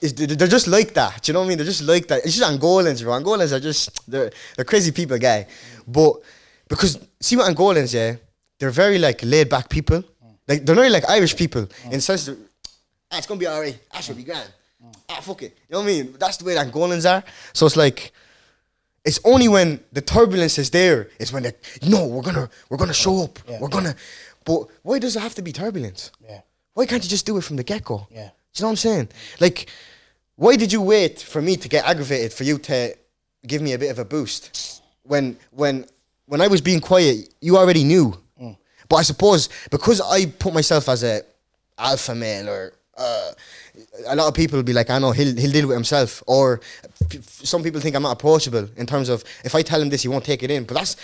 they're just like that. Do you know what I mean? They're just like that. It's just Angolans, bro. Angolans are just they're they're crazy people, guy. But because see what Angolans, yeah, they're very like laid back people. Like they're not like Irish people in the sense that ah, it's gonna be alright. Ash will be grand. Ah, fuck it. You know what I mean? That's the way that Angolans are. So it's like it's only when the turbulence is there, it's when they no, we're gonna we're gonna show up. Yeah. We're gonna but why does it have to be turbulence? Yeah. Why can't you just do it from the get go? Yeah. Do you know what I'm saying? Like, why did you wait for me to get aggravated for you to give me a bit of a boost? When when when I was being quiet, you already knew. Mm. But I suppose because I put myself as a alpha male or uh, a lot of people will be like, I know he'll he'll deal with himself. Or p- some people think I'm not approachable in terms of if I tell him this, he won't take it in. But that's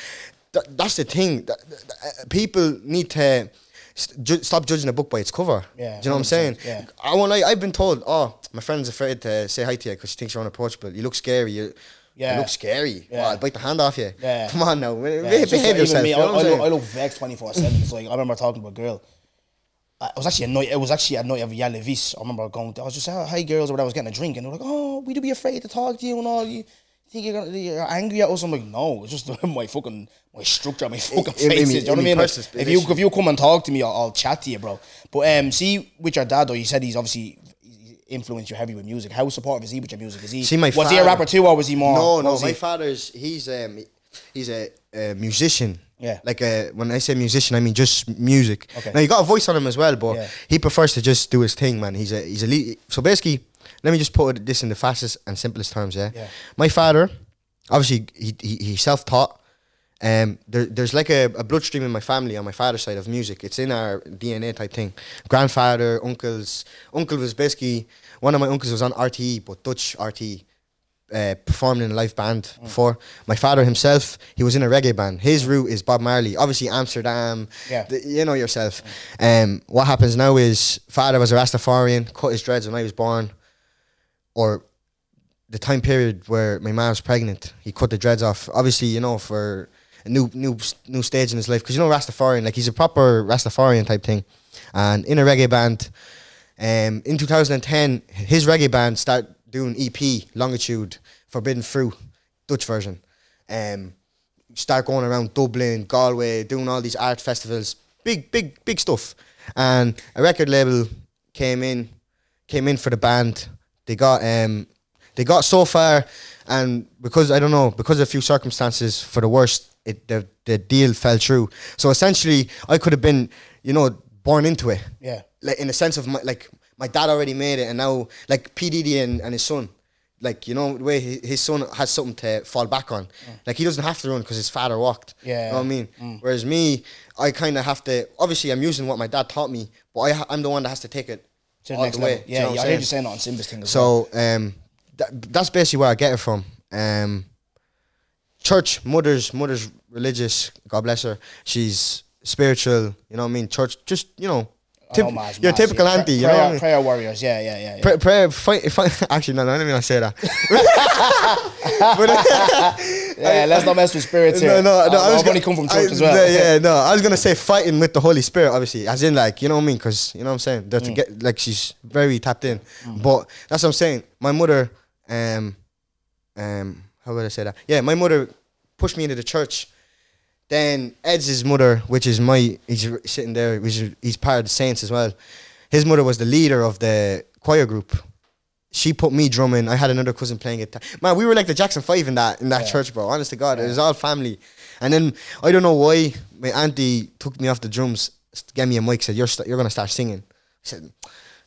that, that's the thing. That, that- uh, people need to st- ju- stop judging a book by its cover. Yeah, Do you know what I'm saying? yeah. I want. Like, I've been told, oh, my friend's afraid to say hi to you because she thinks you're unapproachable. You look scary. You, Yeah. you look scary. Yeah. I'll bite the hand off you. Yeah. Come on now, Yeah, behave, it's just like yourself. me, you I, know I, I'm look. I look vexed twenty four seven. It's like I remember talking to a girl. I- was actually a night. It was actually a night of Yale Vis. I remember going. To, I was just saying, "Hi, girls," or whatever. I was getting a drink, and they were like, "Oh, we do be afraid to talk to you and all. You think you're gonna you're angry at us?" I'm like, "No, it's just my fucking my structure, my fucking it- it face. mean- you know what I mean? Like, if you if you come and talk to me, I'll, I'll chat to you, bro. But um, see, with your dad though, you said he's obviously influenced you heavy with music. How supportive is he with your music? Is he See, my was he a rapper too, or was he more? No, no. My he? father's he's um he's a, a musician. Yeah. Like a, when I say musician, I mean just music. Okay. Now he got a voice on him as well, but Yeah. he prefers to just do his thing, man. He's a he's a lead. So basically, let me just put this in the fastest and simplest terms. Yeah. Yeah. My father, obviously, he he, he self taught. Um, there, there's like a, a bloodstream in my family on my father's side of music. It's in our DNA type thing. Grandfather, uncles. Uncle was basically one of my uncles was on RTE, but Dutch RTE uh, performed in a live band Mm. before. My father himself, he was in a reggae band. His route is Bob Marley. Obviously Amsterdam. Yeah. the- you know yourself. Um, what happens now is father was a Rastafarian, cut his dreads when I was born, or the time period where my mom was pregnant. He cut the dreads off. Obviously, you know for a new new new stage in his life because you know Rastafarian, like he's a proper Rastafarian type thing, and in a reggae band. Um, in 2010, his reggae band started doing EP Longitude Forbidden Fruit, Dutch version. Um, start going around Dublin, Galway, doing all these art festivals, big, big, big stuff. And a record label came in, came in for the band. They got um, they got so far, and because I don't know, because of a few circumstances, for the worst, it the the deal fell through. So essentially, I could have been, you know, born into it. Yeah. Like in the sense of my like my dad already made it, and now like PDD and, and his son. Like you know the way his son has something to fall back on, like he doesn't have to run because his father walked. Yeah. you know what I mean. Whereas me, I kind of have to. Obviously, I'm using what my dad taught me, but I, I'm the one that has to take it To the all next the way. level. Do you Yeah, know yeah, I'm heard you saying? that on Simba's thing as well. So um, that, that's basically where I get it from. Um, church, mother's mother's religious. God bless her. She's spiritual. You know what I mean? Church, just you know, Oh, Maz, your typical yeah. auntie. You prayer, know what I mean? prayer warriors. Yeah, yeah, yeah. yeah. Pray, pray, fight, fight. Actually, no, no, me not mean I say that. but, yeah, let's not mess with spirits here. no, no, no. I was gonna come from I- church as well. Yeah, yeah, no. I was gonna say fighting with the Holy Spirit, obviously, as in like you know what I mean, because you know what I'm saying. They're Mm. to get like she's very tapped in, but that's what I'm saying. My mother, um, um, how would I say that? Yeah, my mother pushed me into the church. Then Ed's mother, which is my, he's sitting there, which is, he's part of the Saints as well. His mother was the leader of the choir group. She put me drumming. I had another cousin playing guitar. Man, we were like the Jackson Five in that in that church, bro. Honest to God, it was all family. And then I don't know why my auntie took me off the drums, gave me a mic, said you're st- you're gonna start singing. I said,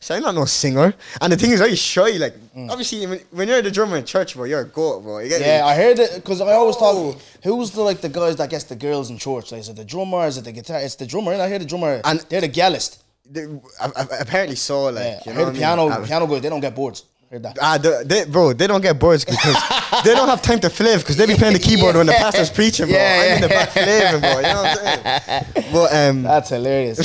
"So I'm not no singer." And the thing is, I was shy. Like obviously, when, when you're the drummer in church, bro, you're a goat, bro. You get me? Mm. Yeah, I heard it because I always thought, who's the like the guys that gets the girls in church? Like, is it the drummer? Is it the guitar? It's the drummer. And I hear the drummer, And- they're the gallist. They- a- apparently so. Like Yeah, you I know heard the I mean? piano, Uh, piano guys, they don't get boards. Heard that. Ah, they, they, bro, they don't get boards because they don't have time to flip because they be playing the keyboard when the pastor's preaching, bro. Yeah, I'm in the yeah. back flaving, bro. You know what I'm saying? But um, That's hilarious.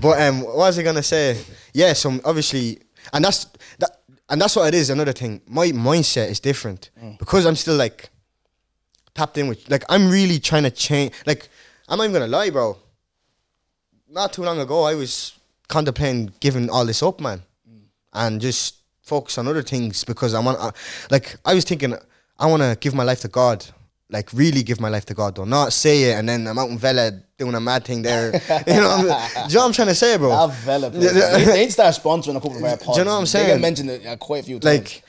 but um, what was I gonna say? Yeah, so obviously, and that's that, and that's what it is. Another thing, my mindset is different Mm. because I'm still like tapped in with, like, I'm really trying to change. Like, I'm not even gonna lie, bro. Not too long ago, I was contemplating giving all this up, man, and just focus on other things because I want, uh, like, I was thinking, I want to give my life to God. Like really give my life to God though, not say it and then I'm out in Vela doing a mad thing there. you know, what I'm, do you know what I'm trying to say, bro? I've developed. They, they need start sponsoring a couple of our pods. Do you know what I'm saying? get mentioned it uh, quite a few times. like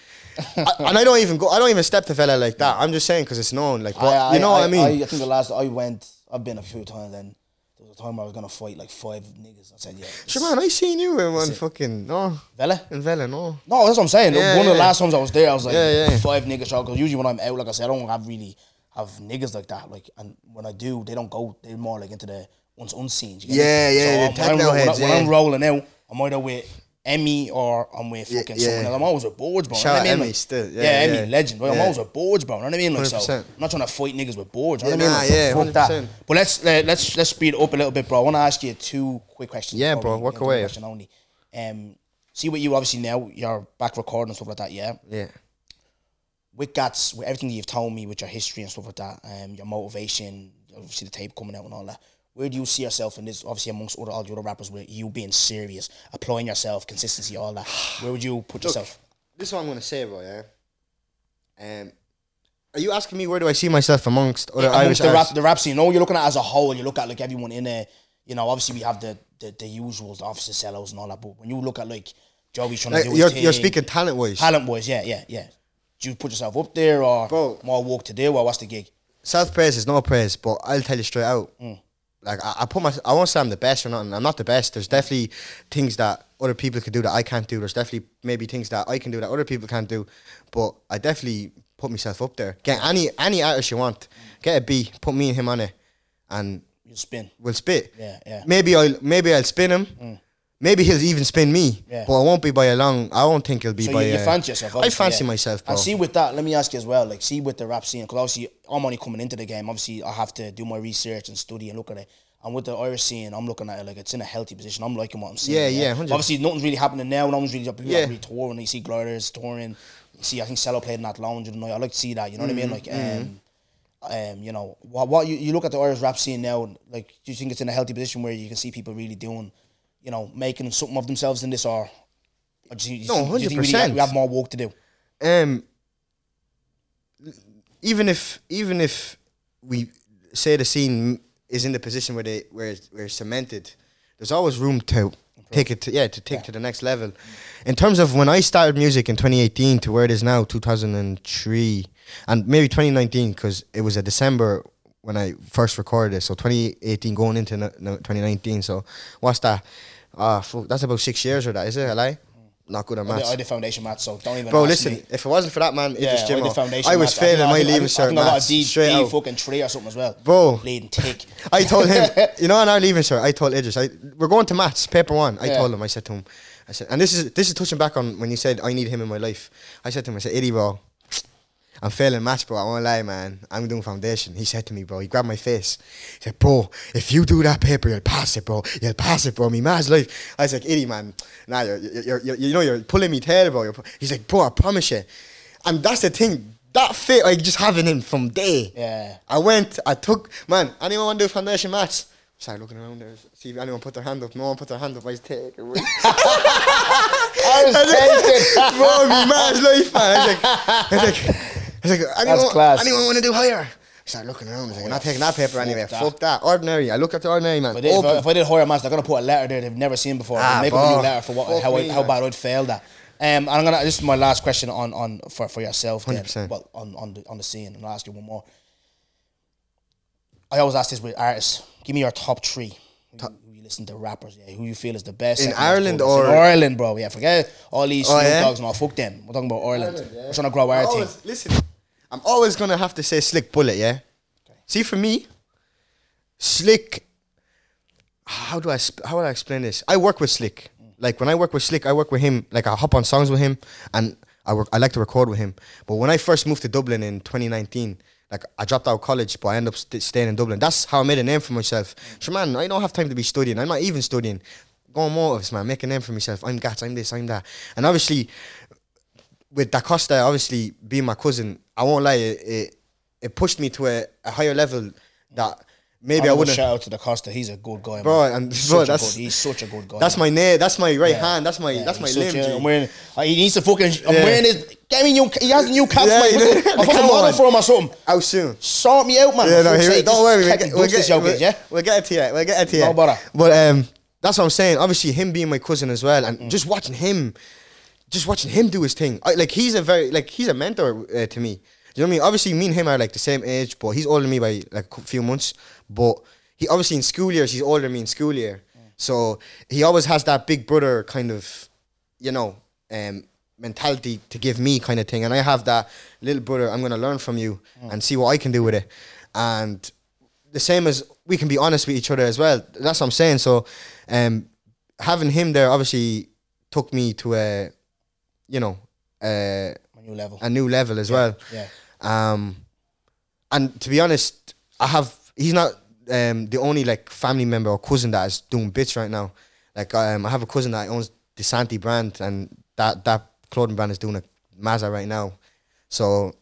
I, and I don't even go I don't even step to fella like that I'm just saying because it's known like what, you know what I mean I, think the last I went, I've been a few times. Then there was a time I was gonna fight like five niggas. I said, yeah. sure man I seen you in one fucking no Vela? in Vela no No, that's what I'm saying. Yeah, One of the last times I was there, I was like Yeah, yeah. five niggas. Because usually when I'm out, like I said, I don't have really have niggas like that. Like, and when I do, they don't go. They're more like into the ones unseen. you get me? Yeah, yeah, the when I'm- when, I- heads, when yeah. I'm rolling out, I'm either with Emmy or I'm with fucking yeah. someone else. I'm always with boards, bro. Shout you know I out mean? Emmy Like, still, yeah, Yeah, Emmy, yeah. legend. Right? I'm always with boards, bro. You know what I mean? Like, so 100%. I'm not trying to fight niggas with boards. You know Yeah, what I mean? nah, Like, yeah, fuck that. 100%. But let's uh, let's let's speed it up a little bit, bro. I want to ask you two quick questions. Yeah, bro, we walk get into the away. Question only. Um, see what you obviously now. You're back recording and stuff like that. Yeah yeah with Gatz, with everything that you've told me, with your history and stuff like that, um, your motivation, obviously the tape coming out and all that. Where do you see yourself in this? Obviously, amongst other, all the other rappers, where you being serious, applying yourself, consistency, all that. Where would you put yourself? this is what I'm gonna say bro yeah um are you asking me where do I see myself amongst other Irish Amongst the rap, the rap scene. No, you're looking at as a whole. You look at like everyone in there. You know, obviously we have the the, the usuals, the Offica sellouts and all that. But when you look at like Joey's trying like, to do you're, thing, you're speaking talent wise talent wise, yeah, yeah, yeah. Do you put yourself up there or Bro. more work to do or what's the gig? self praise is no praise, but I'll tell you straight out. Mm. Like I, I put my, I won't say I'm the best or nothing. I'm not the best. There's definitely things that other people can do that I can't do. There's definitely maybe things that I can do that other people can't do. But I definitely put myself up there. Get any any artist you want, get a B, put me and him on it, and You spin. we'll spit. Yeah, yeah. Maybe I'll maybe I'll spin him. Mm. Maybe he'll even spin me. Yeah. But it won't be by a long. I don't think it'll be So by. you, you a- fancy yourself? I obviously, fancy yeah. myself, bro. And see with that, let me ask you as well. Like, see with the rap scene, because obviously I'm only coming into the game. Obviously, I have to do my research and study and look at it. And with the Irish scene, I'm looking at it like it's in a healthy position. I'm liking what I'm seeing. Yeah, yeah, 100. Obviously, nothing's really happening now. No one's really, people Yeah. yeah. really touring. You see gliders touring. You see, I think Cello played in that lounge the other night. I like to see that. You know what I mean? Like, um, um, you know, what, what you, you look at the Irish rap scene now. Like, do you think it's in a healthy position where you can see people really doing, you know, making something of themselves in this, or, or do you, No, you think we have- 100%. we have more work to do? Um, even if even if we say the scene is in the position where they where it's, where it's cemented, there's always room to take it to yeah to take to the next level. In terms of when I started music in 2018 to where it is now 2003 and maybe 2019 because it was a December when I first recorded it. So 2018 going into no- no- 2019. So what's that? Ah, fuck, that's about six years or that is it? A lie? Not good at I did, maths. I did foundation maths, so don't even. Bro, listen. me. If it wasn't for that man, Yeah, Idris I did foundation I was maths. failing my I- I leaving I cert think I maths D, straight D out. fucking three or something as well. Bro. bleeding tick. I told him, you know, in our leaving cert, I told Idris, I, we're going to maths, paper one. I Yeah. told him, I said to him, I said, and this is this is touching back on when you said I need him in my life. I said to him, I said, Eddie, bro, I'm failing maths, bro. I won't lie, man. I'm doing foundation. He said to me, bro, he grabbed my face. He said, bro, if you do that paper, you'll pass it, bro. You'll pass it, bro. Me man's life. I was like, Eddie, man, nah, you're, you're, you're, you know, you're pulling me tail, bro. You're pu-" He's like, bro, I promise you. And that's the thing. That fit, I just having him from day. Yeah. I went, I took, man, anyone want to do foundation maths? Started looking around there, see if anyone put their hand up. No one put their hand up. I was taking away. I was taking. Bro, me man's life, man. I was like, I was like, I was like anyone, class. anyone want to do higher? I started looking around. I was like, I'm not taking that paper anyway. that. Fuck that. Ordinary. I look at the ordinary, man. But if, I, if I did higher maths, they're gonna put a letter there they've never seen before. Ah, make up a new letter for what how, I, how bad I'd failed that. Um, and I'm gonna. This is my last question on on for, for yourself. Then, 100%. well, on on the on the scene, and I'll ask you one more. I always ask this with artists. Give me your top three. Who, who you listen to rappers? Yeah, who you feel is the best In Ireland or- in Ireland, bro? Yeah, forget all these Oh, yeah? Dogs and all. Fuck them. We're talking about Ireland. We're trying to grow our I'm listen, I'm always gonna have to say Slick Bullet, yeah. See, for me, Slick. How do I sp- how would I explain this? I work with Slick. Like when I work with Slick, I work with him. Like I hop on songs with him, and I work. I like to record with him. But when I first moved to Dublin in 2019, like I dropped out of college, but I ended up st- staying in Dublin. That's how I made a name for myself. So man, I don't have time to be studying. I'm not even studying. Going motives, man. Make a name for myself. I'm Gatz. I'm this. I'm that. And obviously, with Da Costa, obviously being my cousin, I won't lie, it, it, it pushed me to a, a higher level that maybe I I'm wouldn't. shout out to the Costa. He's a good guy, Bro, man. and he's bro, such a that's good, he's such a good guy. That's man. my name. That's my right Yeah. hand. That's my Yeah, that's my limb. a-. I'm wearing. He needs to fucking. I'm Yeah. wearing his. Get me new. He has new caps, Yeah, man. I'll know, the fucking camera model for him or something. How soon? Sort me out, man. Yeah, no, here, don't worry. We'll get, we'll, dust this get, we'll, yeah. we'll get it to you. We'll get it to you. No bother. But um, that's what I'm saying. Obviously, him being my cousin as well, Mm. and just watching him, just watching him do his thing. I, like he's a very like he's a mentor uh, to me. Do you know what I mean? Obviously, me and him are like the same age, but he's older than me by like a few months. But he obviously in school years, he's older than me in school year. So he always has that big brother kind of, you know, um, mentality to give me kind of thing. And I have that little brother, I'm gonna learn from you and see what I can do with it. And the same as we can be honest with each other as well. That's what I'm saying. So um, having him there obviously took me to a, you know, a, new level. a new level as well. yeah. Um, and to be honest, I have he's not um, the only like family member or cousin that is doing bits right now. Like um, I have a cousin that owns the Santi brand, and that that clothing brand is doing a Mazda right now. So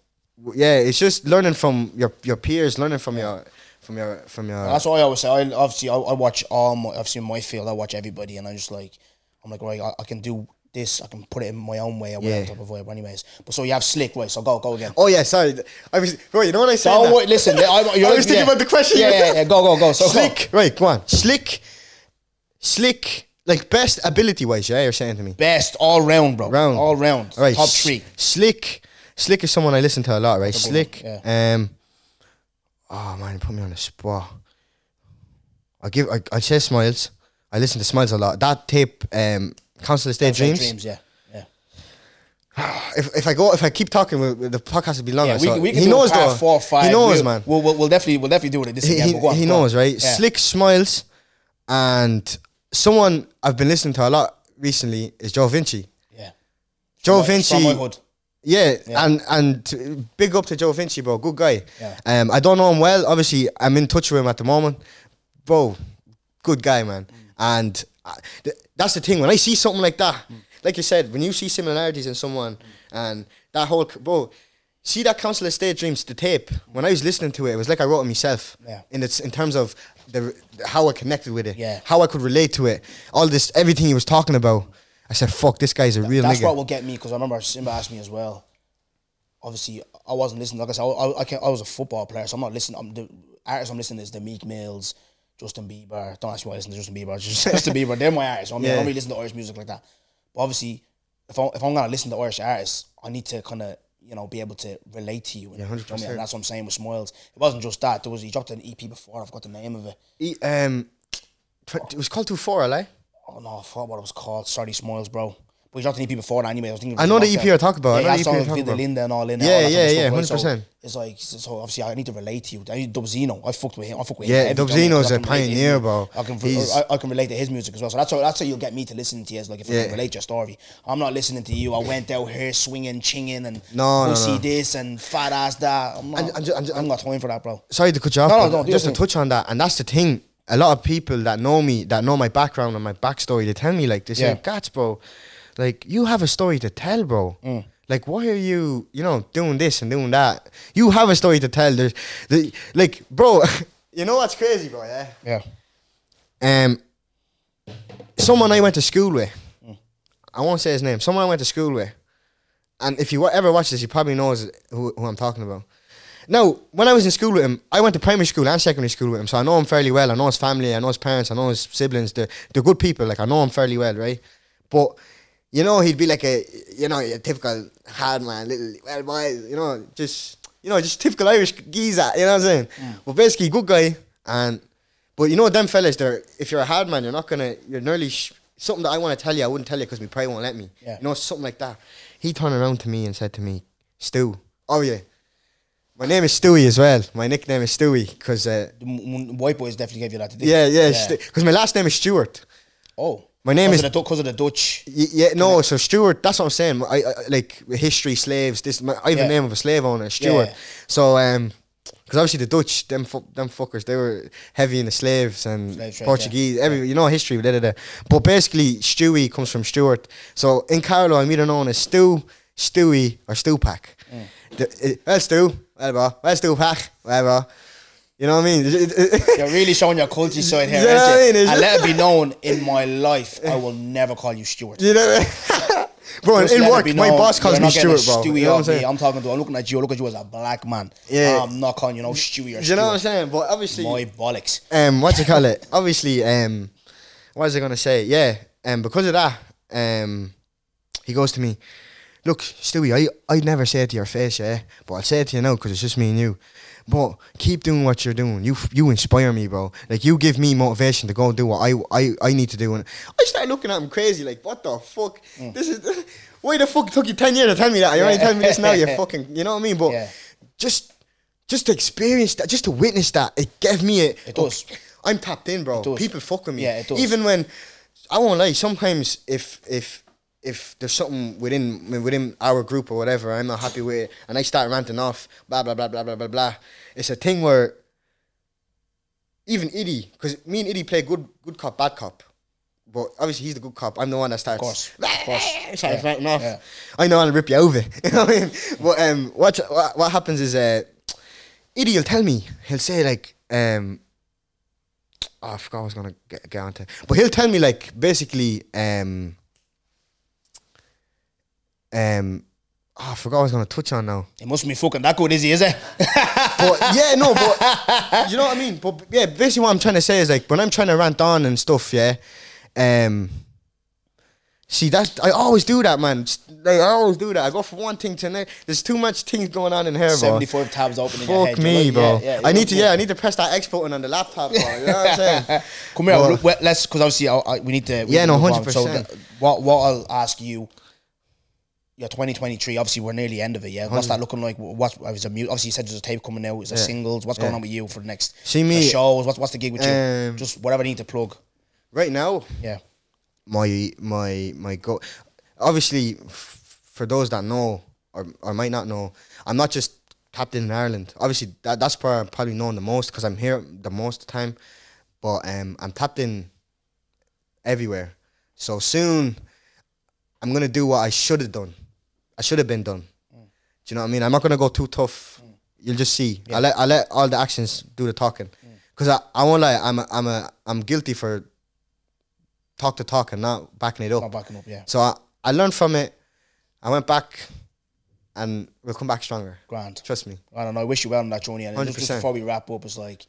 yeah, it's just learning from your your peers, learning from your from your from your. That's what I always say. I obviously I, I watch all my. I've seen my field. I watch everybody, and I'm just like, I'm like, right, I, I can do this. I can put it in my own way or whatever Yeah. type of vibe. Anyways, but so you have slick, right? So go, go again. oh yeah, sorry. I was bro. You know what I said? That? listen. I, I was thinking yeah. about the question. Yeah, yeah, yeah. Go, go, go. So go. Slick, right? Go on. Slick, slick. Like best ability wise, yeah. You're saying to me. Best all round, bro. Round. All round. All right, Top three. Slick, Slick is someone I listen to a lot, right? Slick. one, Um. Oh man, you put me on the spot. I give. I, I say Smiles. I listen to Smiles a lot. That tape, um, Council Estate Dreams. Dreams. Yeah. Yeah. If, if I go, if I keep talking, the podcast will be longer. Yeah, we, so we can he do knows though. four, five. He knows, we'll, man. We'll, we'll, we'll definitely, we'll definitely do it this he, again. he, but go on, he knows, right? Yeah. Slick Smiles, and someone I've been listening to a lot recently is Joe Vinci. Yeah. Joe Vinci. From my hood. Yeah, Yeah. and and big up to Joe Vinci, bro. Good guy. Yeah. Um, I don't know him well. Obviously, I'm in touch with him at the moment, bro. Good guy, man. And I, th- that's the thing. When I see something like that, like you said, when you see similarities in someone, and that whole bro, see that Council Estate Dreams, the tape. When I was listening to it, it was like I wrote it myself. Yeah. In its in terms of the how I connected with it. Yeah. How I could relate to it. All this, everything he was talking about. I said, "Fuck, this guy's a real That's nigga." what will get me because I remember Simba asked me as well. obviously I wasn't listening. Like I said, I, I, I, can't- I was a football player, so I'm not listening. I'm the artists I'm listening to is the Meek Mills, Justin Bieber. Don't ask me why I listen to Justin Bieber. Just Justin Bieber. They're my artists. I, mean, I Yeah. don't really listen to Irish music like that. But obviously, if I'm if I'm gonna listen to Irish artists, I need to kind of you know be able to relate to you. And, Yeah, you know I mean? 100%. And that's what I'm saying with Smiles. It wasn't just that. There was he dropped an EP before. I forgot the name of it. E- um, it was called Two Four, like. Oh no, I forgot what it was called. Sorry, Smiles, bro. But dropped an EP before that anyway. I was thinking. I know the EP you're talking about. I Yeah, know he the EP songs with about. Linda and all in Yeah, there. yeah, yeah, right? 100%. So it's like so obviously I need to relate to you. I Dubzino, I fucked with him. I fucked with Yeah, him. Yeah, Dubzino's do you know I mean? 'Cause I a can relate to his pioneer, bro. I can I, I can relate to his music as well. So that's how that's how you'll get me to listen to you. Is like if I Yeah. can relate your story. I'm not listening to you. I went out here swinging, chinging, and No, no, pussy no. this and fat ass that. I'm not. And- and ju- and ju- I'm not time for that, bro. sorry to cut you off, No, no, no, just to touch on that, and that's the thing. A lot of people that know me, that know my background and my backstory, they tell me like they say, Yeah. "Gatz, bro, like you have a story to tell, bro. Mm. Like why are you, you know, doing this and doing that? You have a story to tell. There's, the, like, bro, you know what's crazy, bro? Yeah. Yeah. Um, someone I went to school with. I won't say his name. Someone I went to school with, and if you ever watch this, you probably knows who, who I'm talking about. Now, when I was in school with him, I went to primary school and secondary school with him, so I know him fairly well. I know his family, I know his parents, I know his siblings. They're, they're good people. Like I know him fairly well, right? But you know, he'd be like a you know a typical hard man, little well boy, you know, just you know, just typical Irish geezer. You know what I'm saying? But basically, good guy. And but you know, them fellas, they're if you're a hard man, you're not gonna, you're nearly sh- something that I want to tell you, I wouldn't tell you because my pride won't let me. Yeah. You know, something like that. He turned around to me and said to me, Stu, oh yeah. My name is Stewie as well. My nickname is Stewie because, uh, The m- m- white boys definitely gave you that. didn't yeah, they? yeah, because my last name is Stewart. Oh. My name is- because of the Dutch. Y- Yeah, no. So Stuart, that's what I'm saying. I, I like history, slaves. This, my, I have Yeah. the name of a slave owner, Stuart. Yeah. So, um, because obviously the Dutch, them, fu- them fuckers, they were heavy in the slaves and Slave trade, Portuguese. Every, you know, history. Da, da, da. But basically, Stewie comes from Stuart. So in Carlow, I'm either known as Stu, Stewie, or Stu Pack. Mm. The, uh, well, Stu, whatever. Well, Stu Pack, whatever. You know what I mean? You're really showing your culture side here, You know what I mean? And let it be known, in my life, I will never call you Stuart. you know what I mean? Bro, Just in work, my boss calls me not getting a Stuart, bro. Stewie You know what I'm me. I'm talking to. I'm looking at you. I look at you as a black man. Yeah. I'm not calling you no Stewie or You know what I'm saying? But obviously, My bollocks. um, what you call it? Obviously, um, what was I gonna say? Yeah, um, because of that, um, he goes to me, look, Stewie, I I'd never say it to your face, yeah, but I'll say it to you now because it's just me and you. But keep doing what you're doing. You you inspire me, bro. Like you give me motivation to go and do what I I, I need to do. And I started looking at him crazy, like, what the fuck? Mm. This is why the fuck took you ten years to tell me that? You're only telling me this now. You fucking, you know what I mean? But Yeah. just just to experience that, just to witness that, it gave me a. It does. I'm tapped in, bro. People fuck with me. Yeah, it does. Even when I won't lie, sometimes if if if there's something within within our group or whatever, I'm not happy with it, and I start ranting off, blah blah blah blah blah blah blah. It's a thing where even Iddy, because me and Iddy play good good cop, bad cop. But obviously he's the good cop. I'm the one that starts. Of course, of course. starts Yeah, ranting off. yeah. I know I'll rip you over. You know what I mean? But um, what what, what happens is uh, Iddy will tell me. He'll say like um, oh, I forgot I was gonna get, get onto. But he'll tell me like basically um, um, oh, I forgot I was gonna touch on now. It must be fucking that good, is he? Is it? But yeah, no, but you know what I mean. But yeah, basically what I'm trying to say is like when I'm trying to rant on and stuff, yeah. Um, see that's I always do that, man. Like I always do that. I go from one thing to next. There's too much things going on in here, bro. 75 tabs open in your Fuck head. me, like, bro. yeah, yeah, I need to, yeah, I need to press that X button on the laptop, bro. You know what I'm saying? Come here, well, let's because obviously I, I, we need to. we Yeah, need to no, move on. So 100%. the- what what I'll ask you, your 2023. Obviously, we're nearly end of it. Yeah, what's that looking like? What I was a mu- Obviously, you said there's a tape coming out. Is there Yeah. singles? What's going on with you for the next See me- shows? What's what's the gig with you? Um, Just whatever I need to plug. Right now, Yeah, my my my go. Obviously, f- for those that know or or might not know, I'm not just tapped in Ireland. Obviously, that that's where I'm probably known the most because I'm here the most of the time. But um, I'm tapped in everywhere. So soon, I'm gonna do what I should have done. I should have been done. Mm. Do you know what I mean? I'm not gonna go too tough. Mm. You'll just see. I let I let all the actions do the talking. Mm. Cause I, I won't lie. I'm a, I'm a I'm guilty for talk to talk and not backing it up. not backing up. Yeah, So I, I learned from it. I went back and we'll come back stronger. Grand. Trust me. I don't know. I wish you well on that journey. And just, just 100%. before we wrap up, it's like,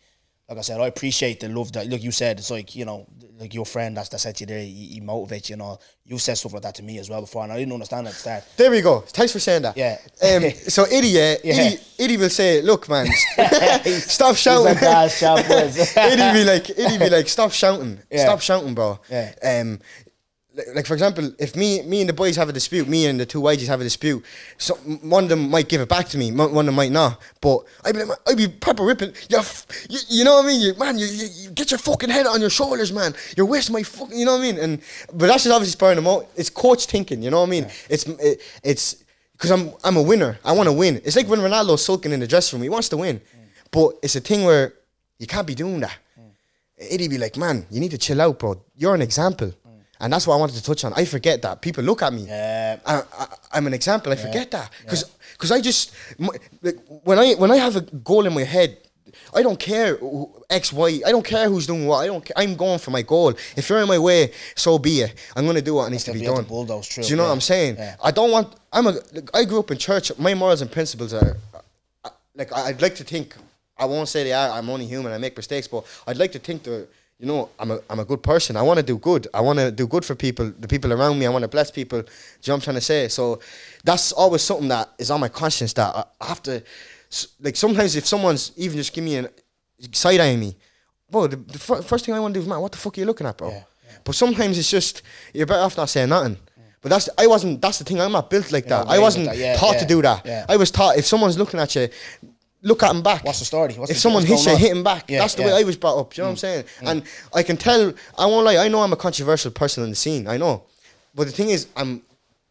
like I said, I appreciate the love that. Look, you said it's like you know, like your friend that's that said to you there, he, he motivates you. You know, you said stuff like that to me as well before, and I didn't understand at the start. There we go. Thanks for saying that. Yeah. Um, so Eddie, yeah, Yeah. Eddie, will say, "Look, man, stop shouting." like, "Ah, shout, boys." Eddie be like, Eddie be like, "Stop shouting, Yeah. stop shouting, bro." Yeah. Um, like, like for example, if me, me and the boys have a dispute, me and the two YGs have a dispute, so one of them might give it back to me, one of them might not. But I'd be, I be proper ripping. You, f- you, you know what I mean? You, man, you, you, you get your fucking head on your shoulders, man. You're wasting my fucking. You know what I mean? And but that's just obviously spurring them out. It's coach thinking. You know what I mean? It's it, it's because I'm I'm a winner. I want to win. It's like when Ronaldo's sulking in the dressing room. He wants to win, mm. but it's a thing where you can't be doing that. Mm. Eddie be like, man, you need to chill out, bro. You're an example. And that's what I wanted to touch on. I forget that. People look at me. Yeah. I, I, am an example. I forget that. Because because I just, like, when, I, when I have a goal in my head, I don't care X, Y. I don't care who's doing what. I don't. Ca- I'm going for my goal. If you're in my way, so be it. I'm going to do what needs to be be done. bulldoze Do you know yeah. what I'm saying? Yeah. I don't want. I'm a. Like, I grew up in church. My morals and principles are uh, like I'd like to think. I won't say they are. I'm only human. I make mistakes, but I'd like to think that you know I'm a I'm a good person. I want to do good. I want to do good for people, the people around me. I want to bless people. Do you know what I'm trying to say? So that's always something that is on my conscience that I have to. Like sometimes if someone's even just give me an side eyeing me, bro, the, the fir- first thing I want to do is man, what the fuck are you looking at, bro? Yeah, But sometimes it's just you're better off not saying nothing. But that's I wasn't. That's the thing. I'm not built like that. I wasn't that. Yeah, taught yeah, to do that. yeah. I was taught if someone's looking at you, look at him back. What's the story? What's if the- someone hits you, on? hit him back. Yeah, That's the yeah. Mm. way I was brought up. Do you know what I'm saying? And I can tell. I won't lie. I know I'm a controversial person in the scene. I know, but the thing is, I'm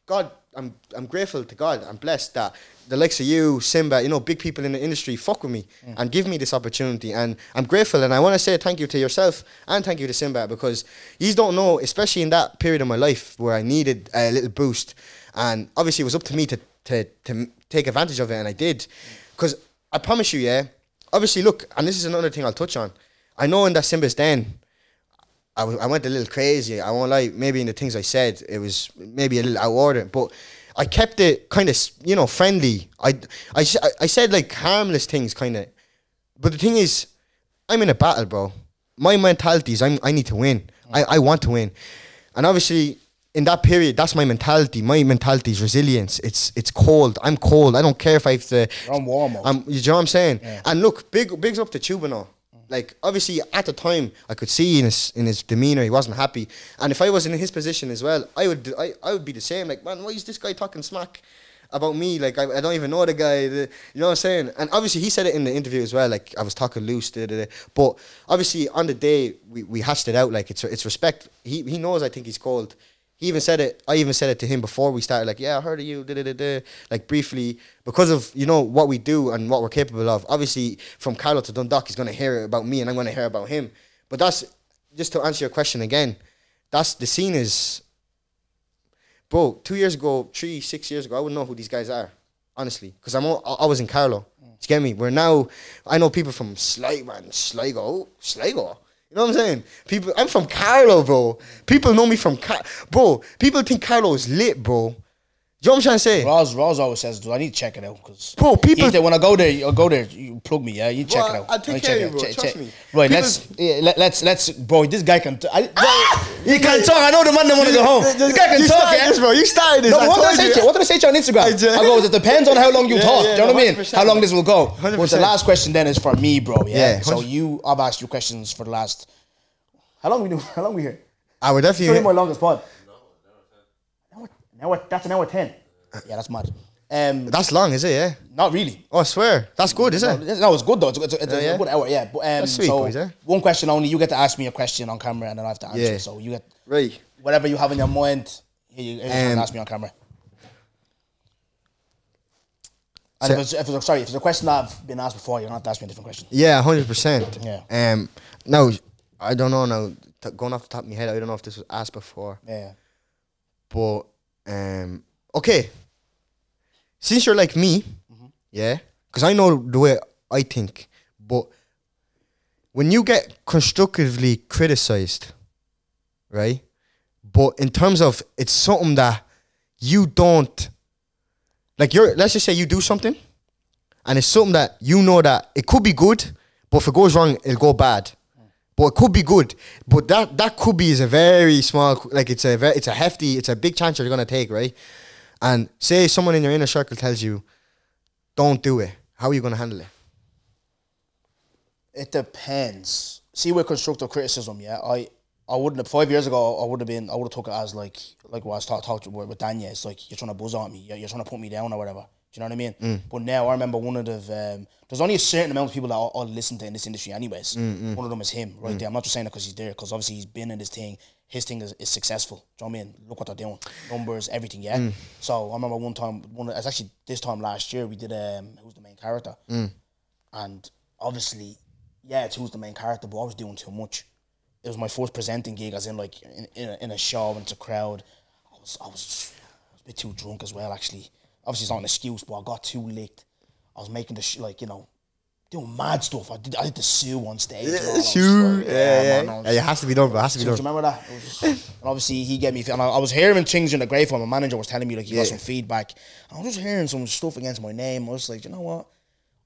God. I'm I'm grateful to God. I'm blessed that the likes of you, Simba, you know, big people in the industry fuck with me Mm. and give me this opportunity. And I'm grateful. And I want to say thank you to yourself and thank you to Simba because you don't know, especially in that period of my life where I needed a little boost. And obviously, it was up to me to to to take advantage of it, and I did. Because I promise you, yeah. Obviously, look, and this is another thing I'll touch on. I know in that Simba's den, I, w- I went a little crazy. I won't lie. Maybe in the things I said, it was maybe a little out of order, but I kept it kind of, you know, friendly. I I I said like harmless things, kind of. But the thing is, I'm in a battle, bro. My mentality is I'm, I need to win. I, I want to win. And obviously, in that period, that's my mentality. My mentality is resilience. It's it's cold. I'm cold. I don't care if I have to. You're on war. I'm, you know what I'm saying? And look, big bigs up to Chubano. Like obviously at the time I could see in his in his demeanor he wasn't happy. And if I was in his position as well, I would I, I would be the same. Like, man, why is this guy talking smack about me? Like I, I don't even know the guy. the- you know what I'm saying? And obviously he said it in the interview as well, like I was talking loose, da, da, da. but obviously on the day we, we hashed it out, like it's it's respect. He he knows I think he's cold. He even said it. I even said it to him before we started. Like, yeah, I heard of you. Da, da, da. Like briefly, because of you know what we do and what we're capable of. Obviously, from Carlow to Dundalk, he's gonna hear about me, and I'm gonna hear about him. But that's just to answer your question again. That's the scene is, bro. Two years ago, three, six years ago, I wouldn't know who these guys are, honestly, because I'm all, I was in Carlow. Mm. Do you get me? Where now I know people from Sligo, man, Sligo, Sligo. You know what I'm saying? People, I'm from Carlow, bro. People know me from Car, bro. People think Carlow is lit, bro. Do you know what I'm trying to say? Roz, Roz always says, "Do I need to check it out?" Because Bro, people- when I go there, you go there, you plug me. Yeah, you check Bro, it out. I'll take I care check of you, it out. bro. Check- Trust check- me. Right, People- let's yeah, let, let's let's bro. This guy can. T- I, bro, ah! he can talk. I know the man that want to go home. This guy can you talk. started Yeah? this, bro. You started this. No, I what did I say you. to you? What did I say to you on Instagram? I I, go, it depends on how long you Yeah, talk. yeah, Do you know what I mean? How long this will go. But the 100%. last question then is for me, bro. Yeah. Yeah, so you, I've asked you questions for the last. How long we do? How long we here? I would definitely. definitely. more longest pod. Now, now, that's an hour ten. Yeah, that's mad. Um, That's long, is it? Yeah. not really. Oh, I swear. That's good, is No, it? no, it's good though. It's, it's, it's, yeah? a good hour, yeah. But, um, That's sweet, so boys, eh? one question only. You get to ask me a question on camera, and then I have to answer. Yeah. So you get Right. whatever you have in your mind. Here you, here you can Um, ask me on camera. And So- if it's, if it's sorry, if it's a question that I've been asked before, you don't have to ask me a different question. Yeah, hundred percent. Yeah. Um. Now, I don't know. Now, t- going off the top of my head, I don't know if this was asked before, Yeah. but um. Okay. Since you're like me, Mm-hmm. yeah, because I know the way I think, but when you get constructively criticized, right? But in terms of it's something that you don't like you're let's just say you do something and it's something that you know that it could be good, but if it goes wrong, it'll go bad. But it could be good. But that that could be is a very small like it's a very, it's a hefty, it's a big chance you're gonna take, right? And say someone in your inner circle tells you, Don't do it. How are you gonna handle it? It depends. See with constructive criticism, yeah. I I wouldn't have five years ago. I would have been. I would have took it as like like what I was talking talk with, with Danya. It's like you're trying to buzz on me. You're, you're trying to put me down or whatever. Do you know what I mean? Mm. But now I remember one of the um, there's only a certain amount of people that I'll, I'll listen to in this industry, anyways. Mm, One of them is him right there. I'm not just saying it because he's there, because obviously he's been in this thing. His thing is, is successful. Do you know what I mean? Look what they're doing, numbers, everything. Yeah. Mm. So I remember one time, one it's actually this time last year we did um, who's the main character, Mm. and obviously, yeah, it's who's the main character, but I was doing too much. It was my first presenting gig, as in like in, in, a, in a show and it's a crowd. I was I was, I was a bit too drunk as well, actually. Obviously, it's not an excuse, but I got too licked. I was making the sh- like you know, doing mad stuff. I did I did the Sue on stage. and all. I was like, Yeah, yeah. man, was- Yeah, It has to be done, bro. It has to be done. do you remember that? Just- and obviously, he gave me, and I, I was hearing things in the grapevine. My manager was telling me like he got some feedback. And I was just hearing some stuff against my name. I was like, you know what?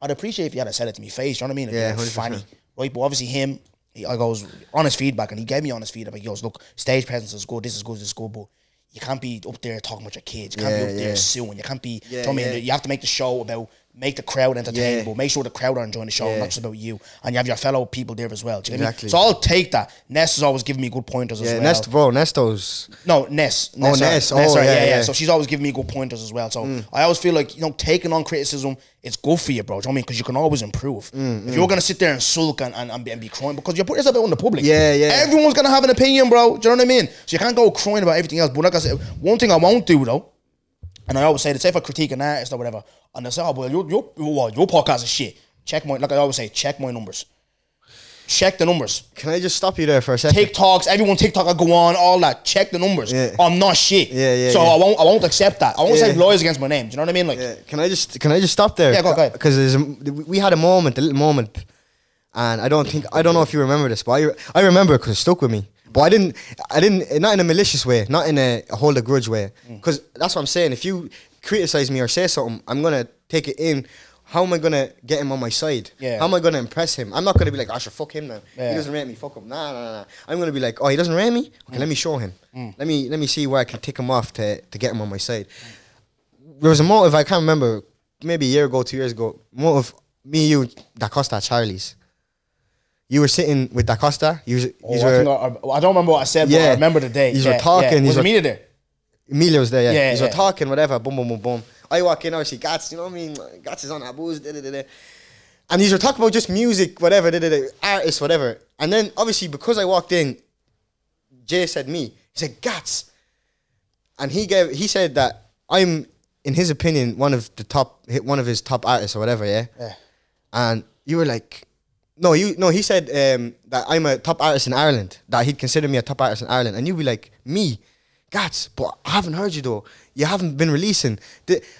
I'd appreciate if you had said it to me face. You know what I mean? Like, Yeah, 100%. funny, right? But obviously, him, he, I goes honest feedback, and he gave me honest feedback. He goes, look, stage presence is good. This is good. This is good, but. You can't be up there talking about your kids. You can't Yeah, be up there suing. You can't be. you Yeah, know what I mean? yeah. You have to make the show about make the crowd entertainable. Yeah. Make sure the crowd are enjoying the show, Yeah. not just about you. And you have your fellow people there as well. Do you get me? Exactly. So I'll take that. Ness is always giving me good pointers as Yeah, well. Nest, bro, Nesto's. No, Ness. Ness sorry. Ness. Oh, yeah, yeah, yeah. Mm. So she's always giving me good pointers as well. So I always feel like, you know, taking on criticism, it's good for you, bro. Do you know what I mean? Because you can always improve. Mm, If you're going to sit there and sulk and, and, and, be, and be crying, because you're putting yourself out in the public. Yeah, yeah. Everyone's going to have an opinion, bro. Do you know what I mean? So you can't go crying about everything else. But like I said, one thing I won't do, though, and I always say that, say if I critique an artist or whatever, and they say, oh, well, your, your, your, your podcast is shit. Check my, like I always say, check my numbers. Check the numbers. Can I just stop you there for a second? TikToks, everyone TikTok, I go on, all that. Check the numbers. Yeah. I'm not shit. Yeah, yeah, So yeah. I won't, I won't accept that. I won't say Yeah. lawyers against my name. Do you know what I mean? Like, Yeah, can I just can I just stop there? Yeah, go- go ahead. Because there's a, we had a moment, a little moment, and I don't think I don't know if you remember this, but I, I remember because it stuck with me. But I didn't I didn't not in a malicious way, not in a, a hold a grudge way. Mm. Because that's what I'm saying. If you criticize me or say something, I'm gonna take it in. How am I gonna get him on my side? Yeah. How am I gonna impress him? I'm not gonna be like, I should fuck him now. Yeah. He doesn't rate me. Fuck him. Nah, nah, nah. I'm gonna be like, oh, he doesn't rate me. Okay, let me show him. Mm. Let me let me see where I can tick him off to to get him on my side there was a motive I can't remember maybe a year ago, two years ago. Motive me, you, Da Costa, Charlie's. You were sitting with Da Costa. You, was- oh, you were, think I, I don't remember what I said, but I remember the day. Yous yeah, were talking, Yeah. Was Amelia there? Emilia was there. Yeah, Yeah, you yeah. talking, whatever. Boom, boom, boom, boom. I walk in, obviously, Gatz. You know what I mean? Gatz is on that booze. Da, da, da, da. And these were talking about just music, whatever, da, da, da, artists, whatever. And then obviously because I walked in, Jay said me. He said Gatz, and he gave he said that I'm in his opinion one of the top one of his top artists or whatever. Yeah. Yeah. And you were like, no, you no. He said um, that I'm a top artist in Ireland. That he'd consider me a top artist in Ireland, and you'd be like, me, Gatz, but I haven't heard you though. You haven't been releasing.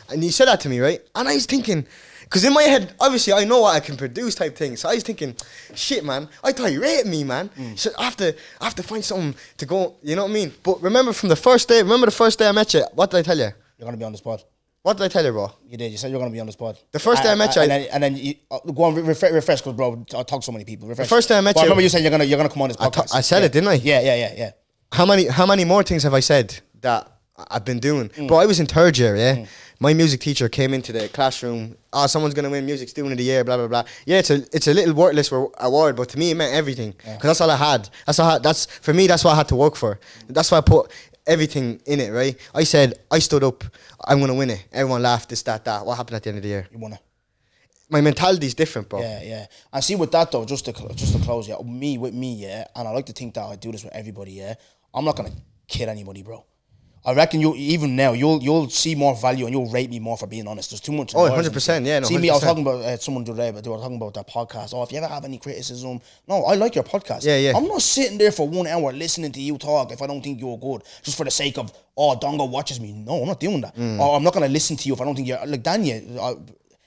And he said that to me, right? And I was thinking, because in my head, obviously, I know what I can produce type thing. So I was thinking, shit, man, I thought you rated me, man. So I have to, I have to find something to go. You know what I mean? But remember from the first day, remember the first day I met you. What did I tell you? You're gonna be on the spot. What did I tell you, bro? You did. You said you're gonna be on the spot. The first day I met you, and then, and then you, uh, go on, refresh, refresh, because bro, I talk to so many people. Refresh. The first day I met But you- I remember you saying you're gonna, you're gonna come on this I podcast. I said yeah. it, didn't I? Yeah, yeah, yeah, yeah. How many how many more things have I said that I- I've been doing? Mm. Bro, I was in third year, yeah. My music teacher came into the classroom. Oh, someone's gonna win music student of the year, blah blah blah. Yeah, it's a it's a little worthless award, but to me it meant everything because that's all I had. That's all I, that's for me. That's what I had to work for. That's why I put everything in it. Right? I said I stood up. I'm gonna win it. Everyone laughed. This, that, that. What happened at the end of the year? You wanna. My mentality's different, bro. Yeah, yeah. And see with that though, just to cl- just to close, yeah, me with me, yeah, and I like to think that I do this with everybody, yeah. I'm not gonna kid anybody, bro. I reckon you even now you'll you'll see more value and you'll rate me more for being honest. There's too much. Oh, 100%, yeah, no, see me, I was talking about uh, someone today, but they were talking about that podcast. Oh, if you ever have any criticism, no, I like your podcast. Yeah, yeah. I'm not sitting there for one hour listening to you talk if I don't think you're good, just for the sake of oh, Dongo watches me. No, I'm not doing that. Mm. Or I'm not gonna listen to you if I don't think you're like Daniel. I,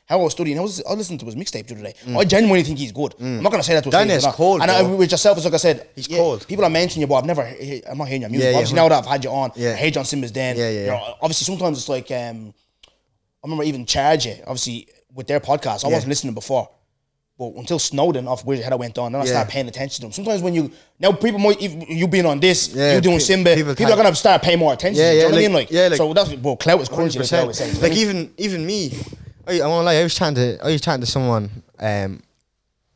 how I was studying, I was I listened to his mixtape the other day. I genuinely think he's good. I'm not gonna say that to his face, Daniel's he's not. Mm. cold, And I, with yourself, it's like I said, He's yeah, cold. People are mentioning you, but I've never, I'm not hearing your music. Yeah, yeah, obviously, now that I've had you on, Yeah. I John Simmons. Then, Yeah, yeah, you know, obviously, sometimes it's like, um, I remember even Charge it, obviously with their podcast. I Yeah. wasn't listening before. But until Snowden off Weird Head went on, then I Yeah. started paying attention to them. Sometimes when you now people might if you being on this, Yeah, you doing pe- Simba, people people, are gonna start paying more attention. Yeah, to you, yeah, you know what I mean? like- Like, yeah, like- so that's well, clout is currency. Like, they 100%. always say. Like even even me, I, I won't lie. I was chatting to I was chatting to someone um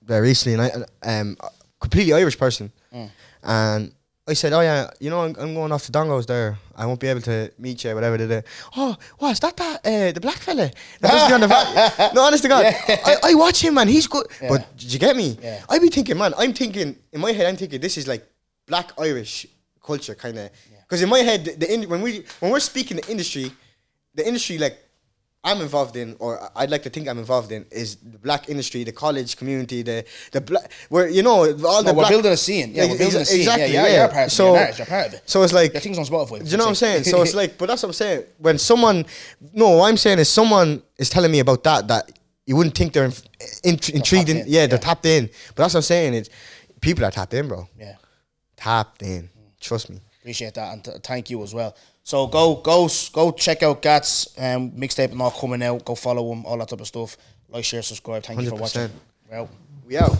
there recently, and I um completely Irish person, Mm. and I said, "Oh yeah, you know, I'm, I'm going off to Dongos there. I won't be able to meet you, whatever." They oh, what is that? That uh, the black fella? That on the va-" no, honest to God, I, I watch him, man. He's good. But did you get me? Yeah. I be thinking, man. I'm thinking in my head. I'm thinking this is like black Irish culture, kind of. Because in my head, the, the in, when we when we're speaking the industry, the industry like I'm involved in, or I'd like to think I'm involved in, is the black industry, the college community, the the black where you know all the No, we're black, building a scene. Yeah, we're building a scene. Exactly. Yeah, you're- you're a part of so You're you're part of it. so it's like things on Spotify. you know what I'm saying? So it's like, but that's what I'm saying. When someone, no, what I'm saying is someone is telling me about that that you wouldn't think they're in, in, intrigued in. in, Yeah, they're yeah. tapped in. But that's what I'm saying. It's people are tapped in, bro. yeah. Tapped in. Trust me. Appreciate that and th- thank you as well. So go go go check out Gatz um, mixtape and all coming out. Go follow him, all that type of stuff. Like, share, subscribe. Thank you for watching. 100%. Out. We out.